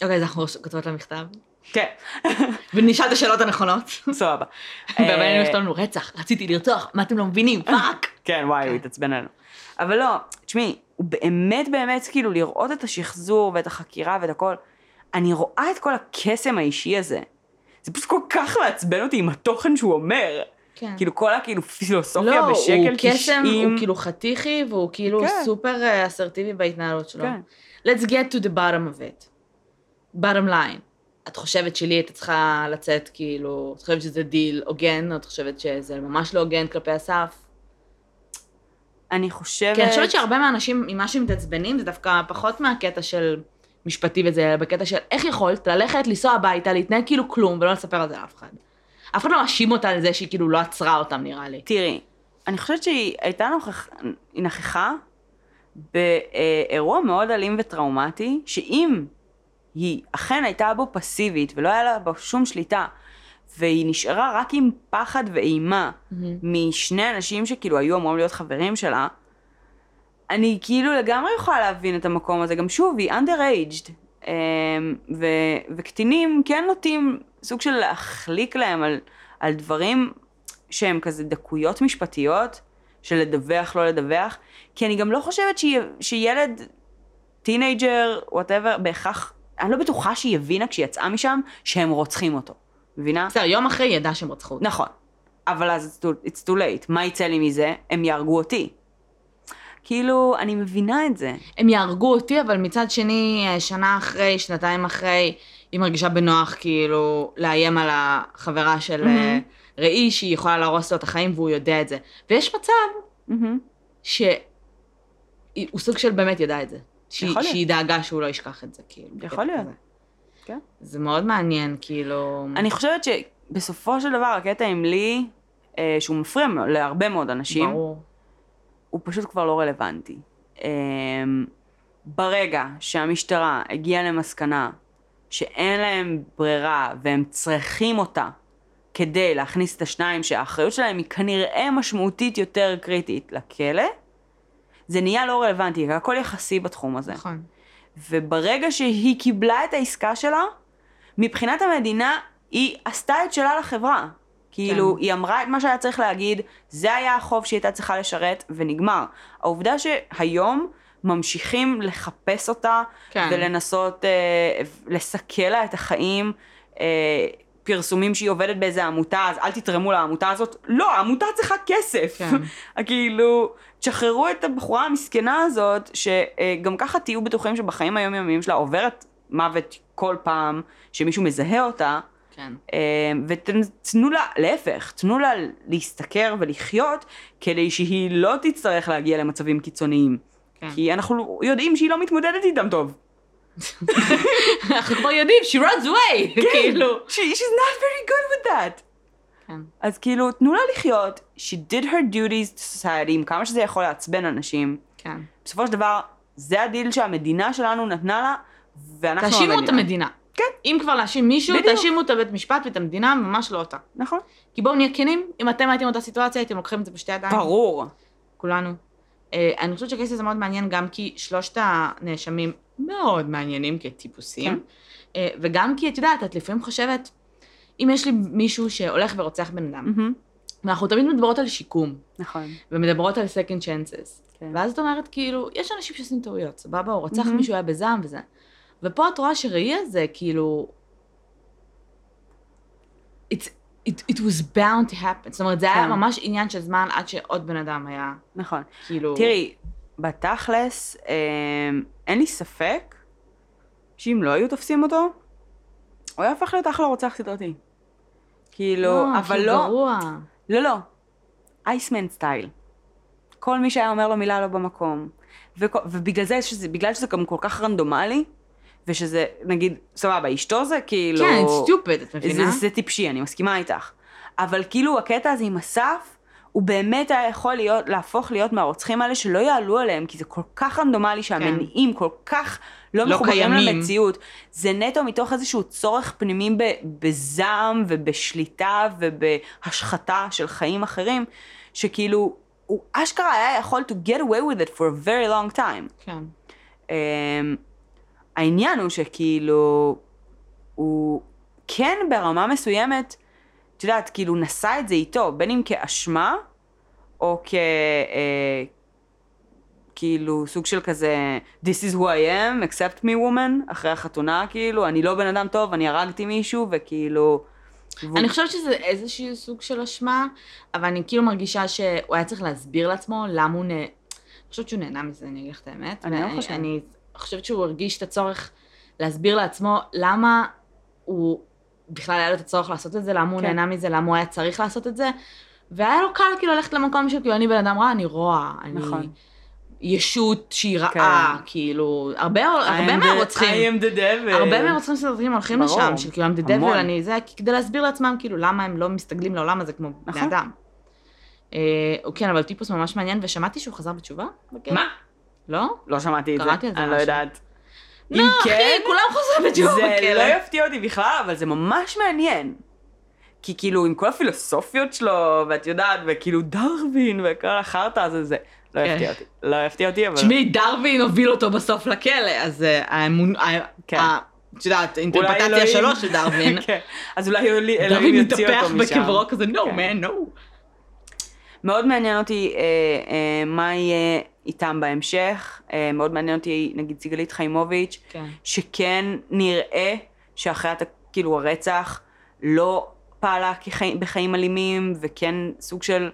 אוקיי, אז אנחנו כותבות לה מכתב. כן, [LAUGHS] ונשאל את השאלות הנכונות. סבבה. [LAUGHS] והבן אה, יכתוב לנו רצח, רציתי לרצוח, מה אתם לא מבינים? fuck. כן, וואי, הוא כן. התעצבן עלינו. אבל לא, תשמעי, הוא באמת באמת כאילו לראות את השחזור ואת החקירה ואת הכל, אני רואה את כל הקסם האישי הזה. זה פשוט כל כך מעצבן אותי עם התוכן שהוא אומר. כן. כאילו כל הכאילו פילוסופיה לא, בשקל הוא קסם, 90. הוא כאילו חתיכי, והוא כאילו כן. סופר אה, אסרטיבי בהתנהלות שלו. כן. Let's get to the bottom of it. bottom line. את חושבת שלי הייתה צריכה לצאת כאילו, את חושבת שזה דיל הוגן, או את חושבת שזה ממש לא הוגן כלפי אסף? אני חושבת... כי אני חושבת שהרבה מהאנשים, ממה שמתעצבנים, זה דווקא פחות מהקטע של משפטי וזה, אלא בקטע של איך יכולת ללכת, לנסוע הביתה, להתנהג כאילו כלום, ולא לספר על זה לאף אחד. אף אחד לא מאשים אותה על זה שהיא כאילו לא עצרה אותם, נראה לי. תראי, אני חושבת שהיא הייתה נוכח... היא נכחה באירוע מאוד אלים וטראומטי, שאם היא אכן הייתה בו פסיבית ולא היה לה בו שום שליטה, והיא נשארה רק עם פחד ואימה משני אנשים שכאילו היו אמורים להיות חברים שלה, אני כאילו לגמרי יכולה להבין את המקום הזה. גם שוב, היא underaged, אמ, ו- וקטינים כן נוטים סוג של להחליק להם על, על דברים שהם כזה דקויות משפטיות, של לדווח, לא לדווח, כי אני גם לא חושבת שהיא- שילד, teenager, whatever, בהכרח, אני לא בטוחה שהיא הבינה כשהיא יצאה משם שהם רוצחים אותו. מבינה? בסדר, יום אחרי היא ידעה שהם רצחו אותו. נכון. אבל אז it's too, late. מה יצא לי מזה? הם יהרגו אותי. כאילו, אני מבינה את זה. הם יהרגו אותי, אבל מצד שני, אה, שנה אחרי, שנתיים אחרי, היא מרגישה בנוח כאילו לאיים על החברה של אה, ראי, שהיא יכולה להרוס לו את החיים והוא יודע את זה. ויש מצב מהמם. שהוא סוג של באמת ידע את זה. שהיא. שהיא דאגה שהוא לא ישכח את זה, כאילו. יכול להיות. כזה. כן. זה מאוד מעניין, כאילו... אני חושבת שבסופו של דבר הקטע עם לי, אה, שהוא מפריע להרבה מאוד אנשים, ברור. הוא פשוט כבר לא רלוונטי. אה, ברגע שהמשטרה הגיעה למסקנה שאין להם ברירה והם צריכים אותה כדי להכניס את השניים שהאחריות שלהם היא כנראה משמעותית יותר קריטית לכלא, זה נהיה לא רלוונטי, הכל יחסי בתחום הזה. נכון. וברגע שהיא קיבלה את העסקה שלה, מבחינת המדינה, היא עשתה את שלה לחברה. כאילו, כן. היא אמרה את מה שהיה צריך להגיד, זה היה החוב שהיא הייתה צריכה לשרת, ונגמר. העובדה שהיום ממשיכים לחפש אותה, כן. ולנסות אה, לסכל לה את החיים, אה, פרסומים שהיא עובדת באיזה עמותה, אז אל תתרמו לעמותה הזאת. לא, העמותה צריכה כסף. כן. [LAUGHS] כאילו, תשחררו את הבחורה המסכנה הזאת, שגם ככה תהיו בטוחים שבחיים היומיומיים שלה עוברת מוות כל פעם שמישהו מזהה אותה, כן. אה, ותנו לה, להפך, תנו לה להשתכר ולחיות, כדי שהיא לא תצטרך להגיע למצבים קיצוניים. כן. כי אנחנו יודעים שהיא לא מתמודדת איתם טוב. [LAUGHS] אנחנו כבר יודעים, she runs away, כאילו. She, she's not very good with that. כן. אז כאילו, תנו לה לחיות, she did her duties to society, עם כמה שזה יכול לעצבן אנשים. כן. בסופו של דבר, זה הדיל שהמדינה שלנו נתנה לה, ואנחנו תאשימו את המדינה. כן. אם כבר להאשים מישהו, בדיוק. תאשימו את הבית משפט ואת המדינה, ממש לא אותה. נכון. כי בואו נהיה כנים, אם אתם הייתם באותה סיטואציה, הייתם לוקחים את זה בשתי ידיים. ברור. כולנו. אה, אני חושבת שה case הזה מאוד מעניין גם כי שלושת הנאשמים מאוד מעניינים כטיפוסים, כן. אה, וגם כי את יודעת, את לפעמים חושבת, אם יש לי מישהו שהולך ורוצח בן אדם, מהמם. ואנחנו תמיד מדברות על שיקום, נכון. ומדברות על second chances, כן. ואז את אומרת כאילו, יש אנשים שעושים טעויות, סבבה, הוא רצח מהמם. מישהו, היה בזעם וזה. ופה את רואה שראי הזה, כאילו... It's, it, it was bound to happen. זאת אומרת, זה היה כן. ממש עניין של זמן עד שעוד בן אדם היה, נכון. כאילו... תראי, בתכלס, אה, אין לי ספק שאם לא היו תופסים אותו, הוא היה הופך להיות אחלה רוצח סדרתי. כאילו, אבל כי הוא לא, גרוע. לא, לא, אייסמן סטייל. כל מי שהיה אומר לו מילה לא במקום. וכו, ובגלל זה, שזה, בגלל שזה גם כל כך רנדומלי, ושזה, נגיד, סבבה, אשתו זה כאילו... כן, it's stupid, את מבינה? זה, זה טיפשי, אני מסכימה איתך. אבל כאילו הקטע הזה עם אסף, הוא באמת היה יכול להיות, להפוך להיות מהרוצחים האלה שלא יעלו עליהם, כי זה כל כך רנדומלי שהמניעים כל כך לא, לא מחוברים קיימים. למציאות. זה נטו מתוך איזשהו צורך פנימי בזעם ובשליטה ובהשחתה של חיים אחרים, שכאילו, הוא אשכרה היה יכול to get away with it for a very long time. כן. Um, העניין הוא שכאילו, הוא, כן ברמה מסוימת, את יודעת, כאילו נשא את זה איתו, בין אם כאשמה, או כ... אה, כאילו סוג של כזה This is who I am, accept me woman, אחרי החתונה, כאילו, אני לא בן אדם טוב, אני הרגתי מישהו, וכאילו... והוא- אני חושבת שזה איזשהו סוג של אשמה, אבל אני כאילו מרגישה שהוא היה צריך להסביר לעצמו למה הוא נה... אני חושבת שהוא נהנה מזה, אני אגיד לך את האמת. אני לא חושבת. אני חושבת שהוא הרגיש את הצורך להסביר לעצמו למה הוא בכלל היה לו את הצורך לעשות את זה, למה הוא כן. נהנה מזה, למה הוא היה צריך לעשות את זה. והיה לו קל כאילו ללכת למקום של כאילו אני בן אדם רע, אני רוע, אני נכון. ישות שהיא רעה, כן. כאילו, הרבה, הרבה מהרוצחים. I am the devil. הרבה מהרוצחים סדרתיים הולכים ברור. לשם, של כאילו, I'm the devil. אני זה, כדי להסביר לעצמם כאילו למה הם לא מסתגלים לעולם הזה כמו בני נכון. אדם. אה, כן, אבל טיפוס ממש מעניין, ושמעתי שהוא חזר בתשובה? מה? לא? לא שמעתי את זה. קראתי על זה אני לא. יודעת. לא, אחי, כן, כולם חוזרים בתשובה זה. לא יפתיע אותי בכלל, אבל זה ממש מעניין. כי כאילו, עם כל הפילוסופיות שלו, ואת יודעת, וכאילו דרווין, וכל החרטא הזה, זה לא כן. יפתיע אותי. לא יפתיע אותי, אבל... תשמעי, דרווין הוביל אותו בסוף לכלא, אז אה, האמון... כן. את יודעת, האינטרפטציה אלוהים- שלו של דרווין. [LAUGHS] כן. אז אולי אלוהים דרווין יוציא מתהפך אותו משם. בקברו כזה, no כן. man, no. מאוד מעניין אותי אה, אה, מה יהיה איתם בהמשך. אה, מאוד מעניין אותי, נגיד, סיגלית חיימוביץ', כן. שכן נראה שאחרי כאילו הרצח לא פעלה בחיים אלימים, וכן סוג של,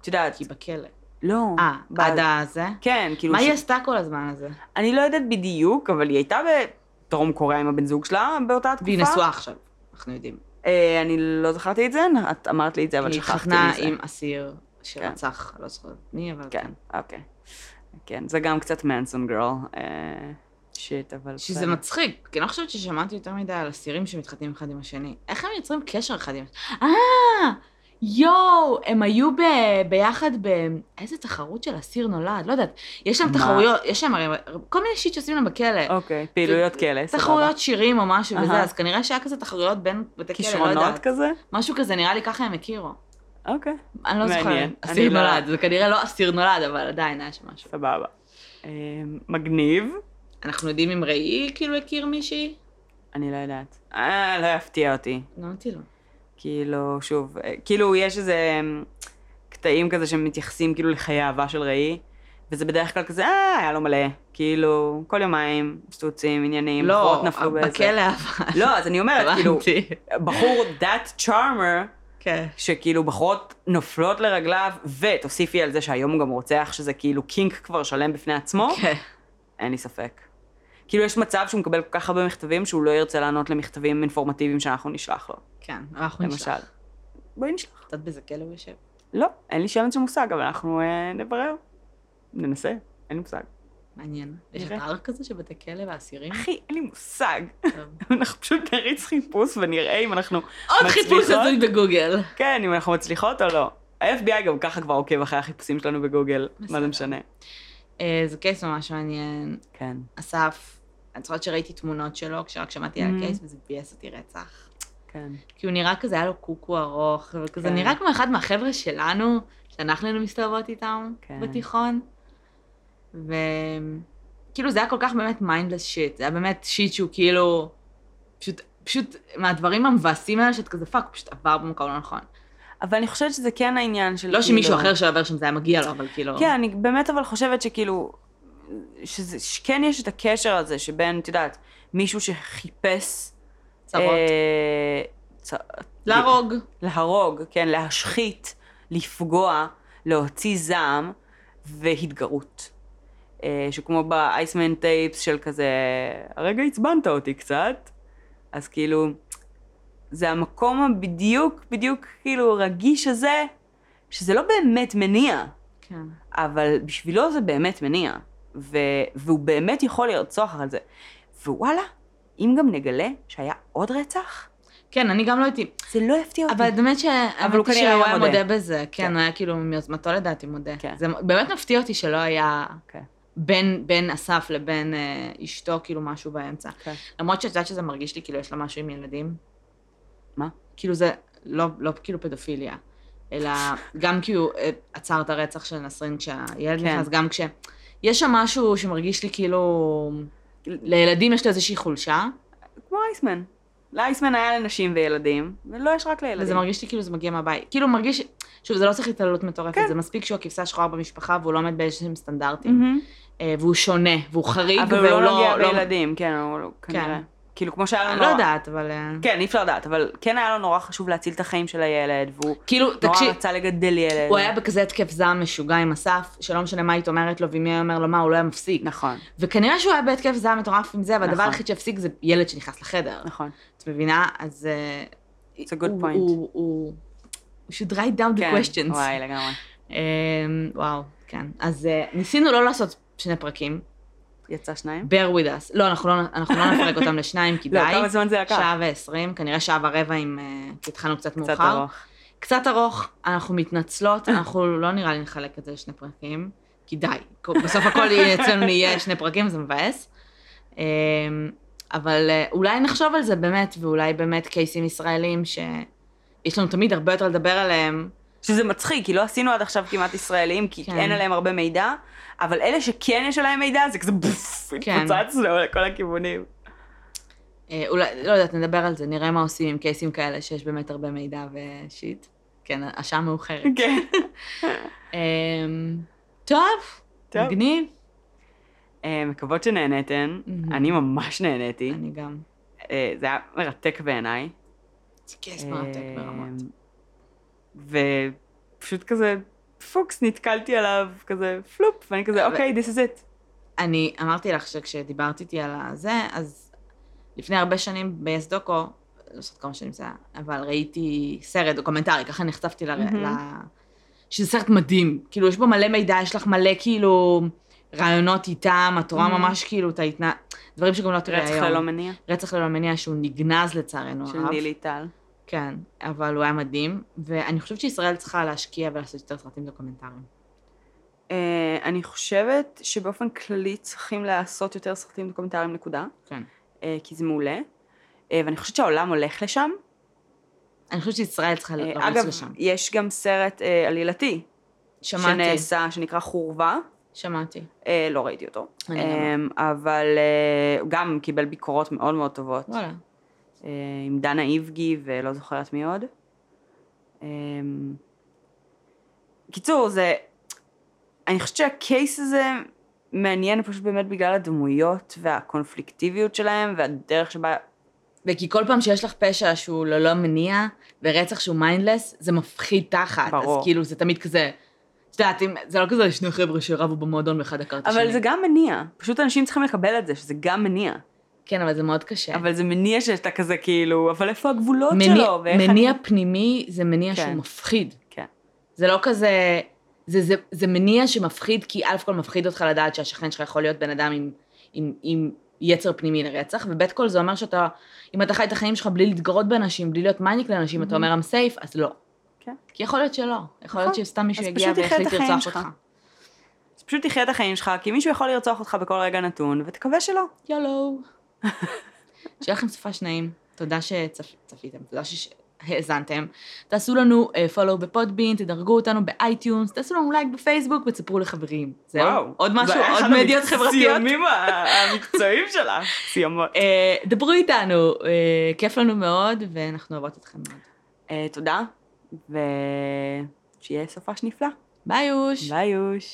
את יודעת, היא בכלא. לא. אה, ב- עד הזה? כן, כאילו, מה ש- היא עשתה כל הזמן הזה? אני לא יודעת בדיוק, אבל היא הייתה בדרום קוריאה עם הבן זוג שלה באותה תקופה. והיא נשואה עכשיו, אנחנו יודעים. אה, אני לא זכרתי את זה, את אמרת לי את זה, אבל היא שכחתי התחתנה מזה. עם אסיר שרצח, לא זוכרת מי, אבל כן, אוקיי. כן, זה גם קצת מנסון גרל. שיט, אבל... שזה בסדר. מצחיק, כי אני לא חושבת ששמעתי יותר מדי על אסירים שמתחתנים אחד עם השני. איך הם יוצרים קשר אחד עם השני? אה, יואו, הם היו ב... ביחד באיזה תחרות של אסיר נולד, לא יודעת. יש להם מה? תחרויות, יש להם הרי כל מיני שיט שעושים להם בכלא. אוקיי, פעילויות כלא, סבבה. תחרויות שירים או משהו וזה, אהה. אז כנראה שהיה כזה תחרויות בין בתי כלא, לא כישרונות יודעת. כזה? משהו כזה, נראה לי ככה הם הכירו. אוקיי, אני לא זוכרת. אסיר לא- נולד, זה כנראה לא אסיר נולד, אבל עדיין היה שם משהו. סבבה. אה, מגניב. אנחנו יודעים אם ראי כאילו הכיר מישהי? אני לא יודעת. אה, לא יפתיע אותי. לא אמרתי לו. כאילו, שוב, אה, כאילו יש איזה אה, קטעים כזה שמתייחסים כאילו לחיי אהבה של ראי, וזה בדרך כלל כזה, אה, היה לו מלא. כאילו, כל יומיים, סטוצים, עניינים, לא, בחורות נפלו באיזה... בכלא אבל. לא, אז אני אומרת, כאילו. בחור that charmer, כן. שכאילו בחורות נופלות לרגליו, ותוסיפי על זה שהיום הוא גם רוצח, שזה כאילו קינק כבר שלם בפני עצמו, כן. אין לי ספק. כאילו יש מצב שהוא מקבל כל כך הרבה מכתבים, שהוא לא ירצה לענות למכתבים אינפורמטיביים שאנחנו נשלח לו. כן, אנחנו למשל. נשלח. בואי נשלח. את יודעת באיזה כלא הוא יושב? לא, אין לי שמץ של מושג, אבל אנחנו אה, נברר. ננסה, אין לי מושג. מעניין. יש. אתר כזה של בתי כלא ואסירים? אחי, אין לי מושג. [LAUGHS] אנחנו פשוט נריץ חיפוש ונראה אם אנחנו עוד חיפוש מצליחות. הזוי בגוגל. כן, אם אנחנו מצליחות או לא. ה-FBI גם ככה כבר עוקב אחרי החיפושים שלנו בגוגל, מה. זה משנה. אה, זה קייס ממש מעניין. כן. אסף, אני זוכרת שראיתי תמונות שלו כשרק שמעתי על Mhm. הקייס וזה ביאס אותי רצח. כן. כי הוא נראה כזה, היה לו קוקו ארוך, וכזה כן. נראה כמו אחד מהחבר'ה שלנו, שאנחנו היינו מסתובבות איתם כן. בתיכון. וכאילו זה היה כל כך באמת mindless shit, זה היה באמת shit שהוא כאילו, פשוט, פשוט מהדברים המבאסים האלה, שאת כזה fuck, הוא פשוט עבר במקום לא נכון. אבל אני חושבת שזה כן העניין של לא שמישהו כאילו- אחר שעבר שם זה היה מגיע לו, אבל כאילו... כן, אני באמת אבל חושבת שכאילו, שזה, שכן יש את הקשר הזה שבין, את יודעת, מישהו שחיפש... צרות. אה, צ... להרוג. להרוג, כן, להשחית, לפגוע, להוציא זעם והתגרות. אה, שכמו באייסמן טייפס של כזה, הרגע עצבנת אותי קצת, אז כאילו, זה המקום הבדיוק, בדיוק כאילו רגיש הזה, שזה לא באמת מניע, כן. אבל בשבילו זה באמת מניע, ו- והוא באמת יכול לרצוח על זה. ווואלה, אם גם נגלה שהיה עוד רצח, כן, אני גם לא הייתי... זה לא יפתיע אותי. אבל האמת ש... הוא האמת היא כנראה שהוא היה היה מודה. מודה בזה, כן, כן. הוא היה כאילו מיוזמתו לדעתי מודה. כן. זה באמת מפתיע אותי שלא היה כן. בין, בין אסף לבין אה, אשתו, כאילו משהו באמצע. כן. למרות שאת יודעת שזה מרגיש לי כאילו יש לה משהו עם ילדים. מה? כאילו זה לא, לא כאילו פדופיליה, אלא גם כי הוא אה, עצר את הרצח של נסרין כשהילד כן. נכנס, גם כש... יש שם משהו שמרגיש לי כאילו... לילדים יש לו איזושהי חולשה. כמו אייסמן. לאייסמן היה לנשים וילדים, ולא יש רק לילדים. וזה מרגיש לי כאילו זה מגיע מהבית. כאילו מרגיש, שוב, זה לא צריך התעללות מטורפת, כן. זה מספיק שהוא הכבשה השחורה במשפחה והוא לא עומד באיזשהם סטנדרטים. אה, והוא שונה, והוא חריג, אבל הוא והוא לא נוגע לא... בילדים, כן, הוא לא- כנראה. כאילו, כמו שהיה אני לא נורא... יודעת, אבל... אה, כן, אי אפשר לדעת, אבל כן היה לו נורא חשוב להציל את החיים של הילד, והוא כאילו, נורא תקשיב, רצה לגדל ילד. הוא היה בכזה התקף זעם משוגע עם אסף, שלא משנה מה היית אומרת לו, ומי היה אומר לו מה, הוא לא היה מפסיק. נכון, וכנראה שהוא היה בהתקף זעם מטורף עם זה, והדבר נכון. היחיד שהפסיק זה ילד שנכנס לחדר. נכון. את מבינה? אז... אה, It's a good הוא- point. הוא- הוא... we should write down the כן, questions. וואי, לגמרי. אמ, וואו, כן. אז אה, ניסינו לא לעשות שני פרקים, יצא שניים? bear with us. לא, אנחנו לא, אנחנו לא נפרק אותם לשניים, כי די. לא, כמה זמן זה לקח? שעה ועשרים, כנראה שעה ורבע אם... אה, התחלנו קצת קצת מאוחר. ארוך. קצת ארוך, אנחנו מתנצלות, אנחנו לא נראה לי נחלק את זה לשני פרקים, כי די, בסוף הכל אצלנו יהיה שני פרקים, זה מבאס. אמ, אבל אה, אולי נחשוב על זה באמת, ואולי באמת קייסים ישראלים שיש לנו תמיד הרבה יותר לדבר עליהם. שזה מצחיק, כי לא עשינו עד עכשיו כמעט ישראלים, כי כן. אין עליהם הרבה מידע, אבל אלה שכן יש עליהם מידע, זה כזה בוף, כן. התפוצצנו לכל הכיוונים. אה, אולי, לא יודעת, נדבר על זה, נראה מה עושים עם קייסים כאלה שיש באמת הרבה מידע ושיט. כן, השעה מאוחרת. [LAUGHS] כן. אמ, טוב, טוב. מגניב. אה, מקוות שנהניתן, מהמם. אני ממש נהניתי, אני גם. אה, זה היה מרתק בעיניי. זה case מרתק אה, ברמות. ופשוט כזה, פוקס, נתקלתי עליו, כזה פלופ, ואני כזה, אוקיי, this is it. אני אמרתי לך שכשדיברת איתי על הזה, אז לפני הרבה שנים ב yes דוקו, לא זוכרת כמה שנים זה היה, אבל ראיתי סרט דוקומנטרי, ככה נחשפתי ל... מהמם. ל... שזה סרט מדהים. כאילו, יש בו מלא מידע, יש לך מלא כאילו רעיונות איתם, את רואה מהמם. ממש כאילו את ההתנא... דברים שגם לא תראה רצח היום. ללא מניע, רצח ללא מניע שהוא נגנז לצערנו של הרב. נילי טל. כן, אבל הוא היה מדהים, ואני חושבת שישראל צריכה להשקיע ולעשות יותר סרטים דוקומנטריים. אה, אני חושבת שבאופן כללי צריכים לעשות יותר סרטים דוקומנטריים נקודה, כן. אה, כי זה מעולה, אה, ואני חושבת שהעולם הולך לשם. אני חושבת שישראל צריכה לרוץ אגב, לשם. יש גם סרט אה, עלילתי, שמעתי, שנעשה, שנקרא חורבה, שמעתי. אה, לא ראיתי אותו, אני גם לא. אבל הוא גם קיבל ביקורות מאוד מאוד טובות, וואלה. אה, עם דנה איבגי ולא זוכרת מי עוד. אה, קיצור, זה, אני חושבת שהקייס הזה מעניין פשוט באמת בגלל הדמויות והקונפליקטיביות שלהם והדרך שבה, וכי כל פעם שיש לך פשע שהוא ללא מניע, ורצח שהוא mindless, זה מפחיד תחת. ברור. אז כאילו, זה תמיד כזה... את יודעת, זה לא כזה שני חבר'ה שרבו במועדון ואחד עקר את השני. אבל זה גם מניע, פשוט אנשים צריכים לקבל את זה, שזה גם מניע, כן, אבל זה מאוד קשה. אבל זה מניע שאתה כזה כאילו, אבל איפה הגבולות מניע, שלו, מניע אני... פנימי זה מניע כן. שהוא מפחיד. כן. זה לא כזה... זה, זה, זה מניע שמפחיד, כי א' כל מפחיד אותך לדעת שהשכן שלך יכול להיות בן אדם עם, עם, עם יצר פנימי לרצח, וב' כל זה אומר שאתה, אם אתה חי את החיים שלך בלי להתגרות באנשים, בלי להיות מניאק לאנשים, אתה אומר I'm safe, אז לא. כן. כי יכול להיות שלא. יכול להיות נכון. שסתם מישהו יגיע ויחליט לרצוח. אותך. אז פשוט תחיה את החיים שלך, כי מישהו יכול לרצוח אותך בכל רגע נתון, ותקווה שלא. YOLO. [LAUGHS] שיהיה לכם סופש נעים. תודה שצפיתם, תודה שהאזנתם. תעשו לנו follow ב Podbean, תדרגו אותנו ב iTunes, תעשו לנו לייק בפייסבוק ותספרו לחברים. זהו? עוד משהו? עוד מדיות חברתיות? הסיומים ה- המקצועיים שלך. סיומות. [LAUGHS] אה, דברו איתנו, אה, כיף לנו מאוד, ואנחנו אוהבות אתכם מאוד. אה, תודה, ושיהיה סופש נפלא. ביי יוש. ביי יוש.